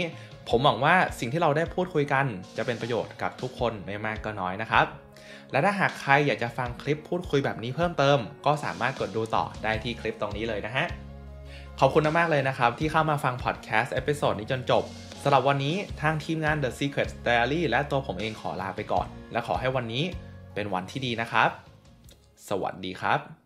Speaker 2: ผมหวังว่าสิ่งที่เราได้พูดคุยกัน จะเป็นประโยชน์กับทุกคนไม่มากก็น้อยนะครับ และถ้าหากใครอยากจะฟังคลิปพูดคุยแบบนี้เพิ่มเติม ก็สามารถกดดูต่อได้ที่คลิปตรงนี้เลยนะฮะ ขอบคุณมากเลยนะครับ ที่เข้ามาฟังพอดแคสต์ episode นี้จนจบสำหรับวันนี้ทางทีมงาน The Secret Diary และตัวผมเองขอลาไปก่อน และขอให้วันนี้เป็นวันที่ดีนะครับ สวัสดีครับ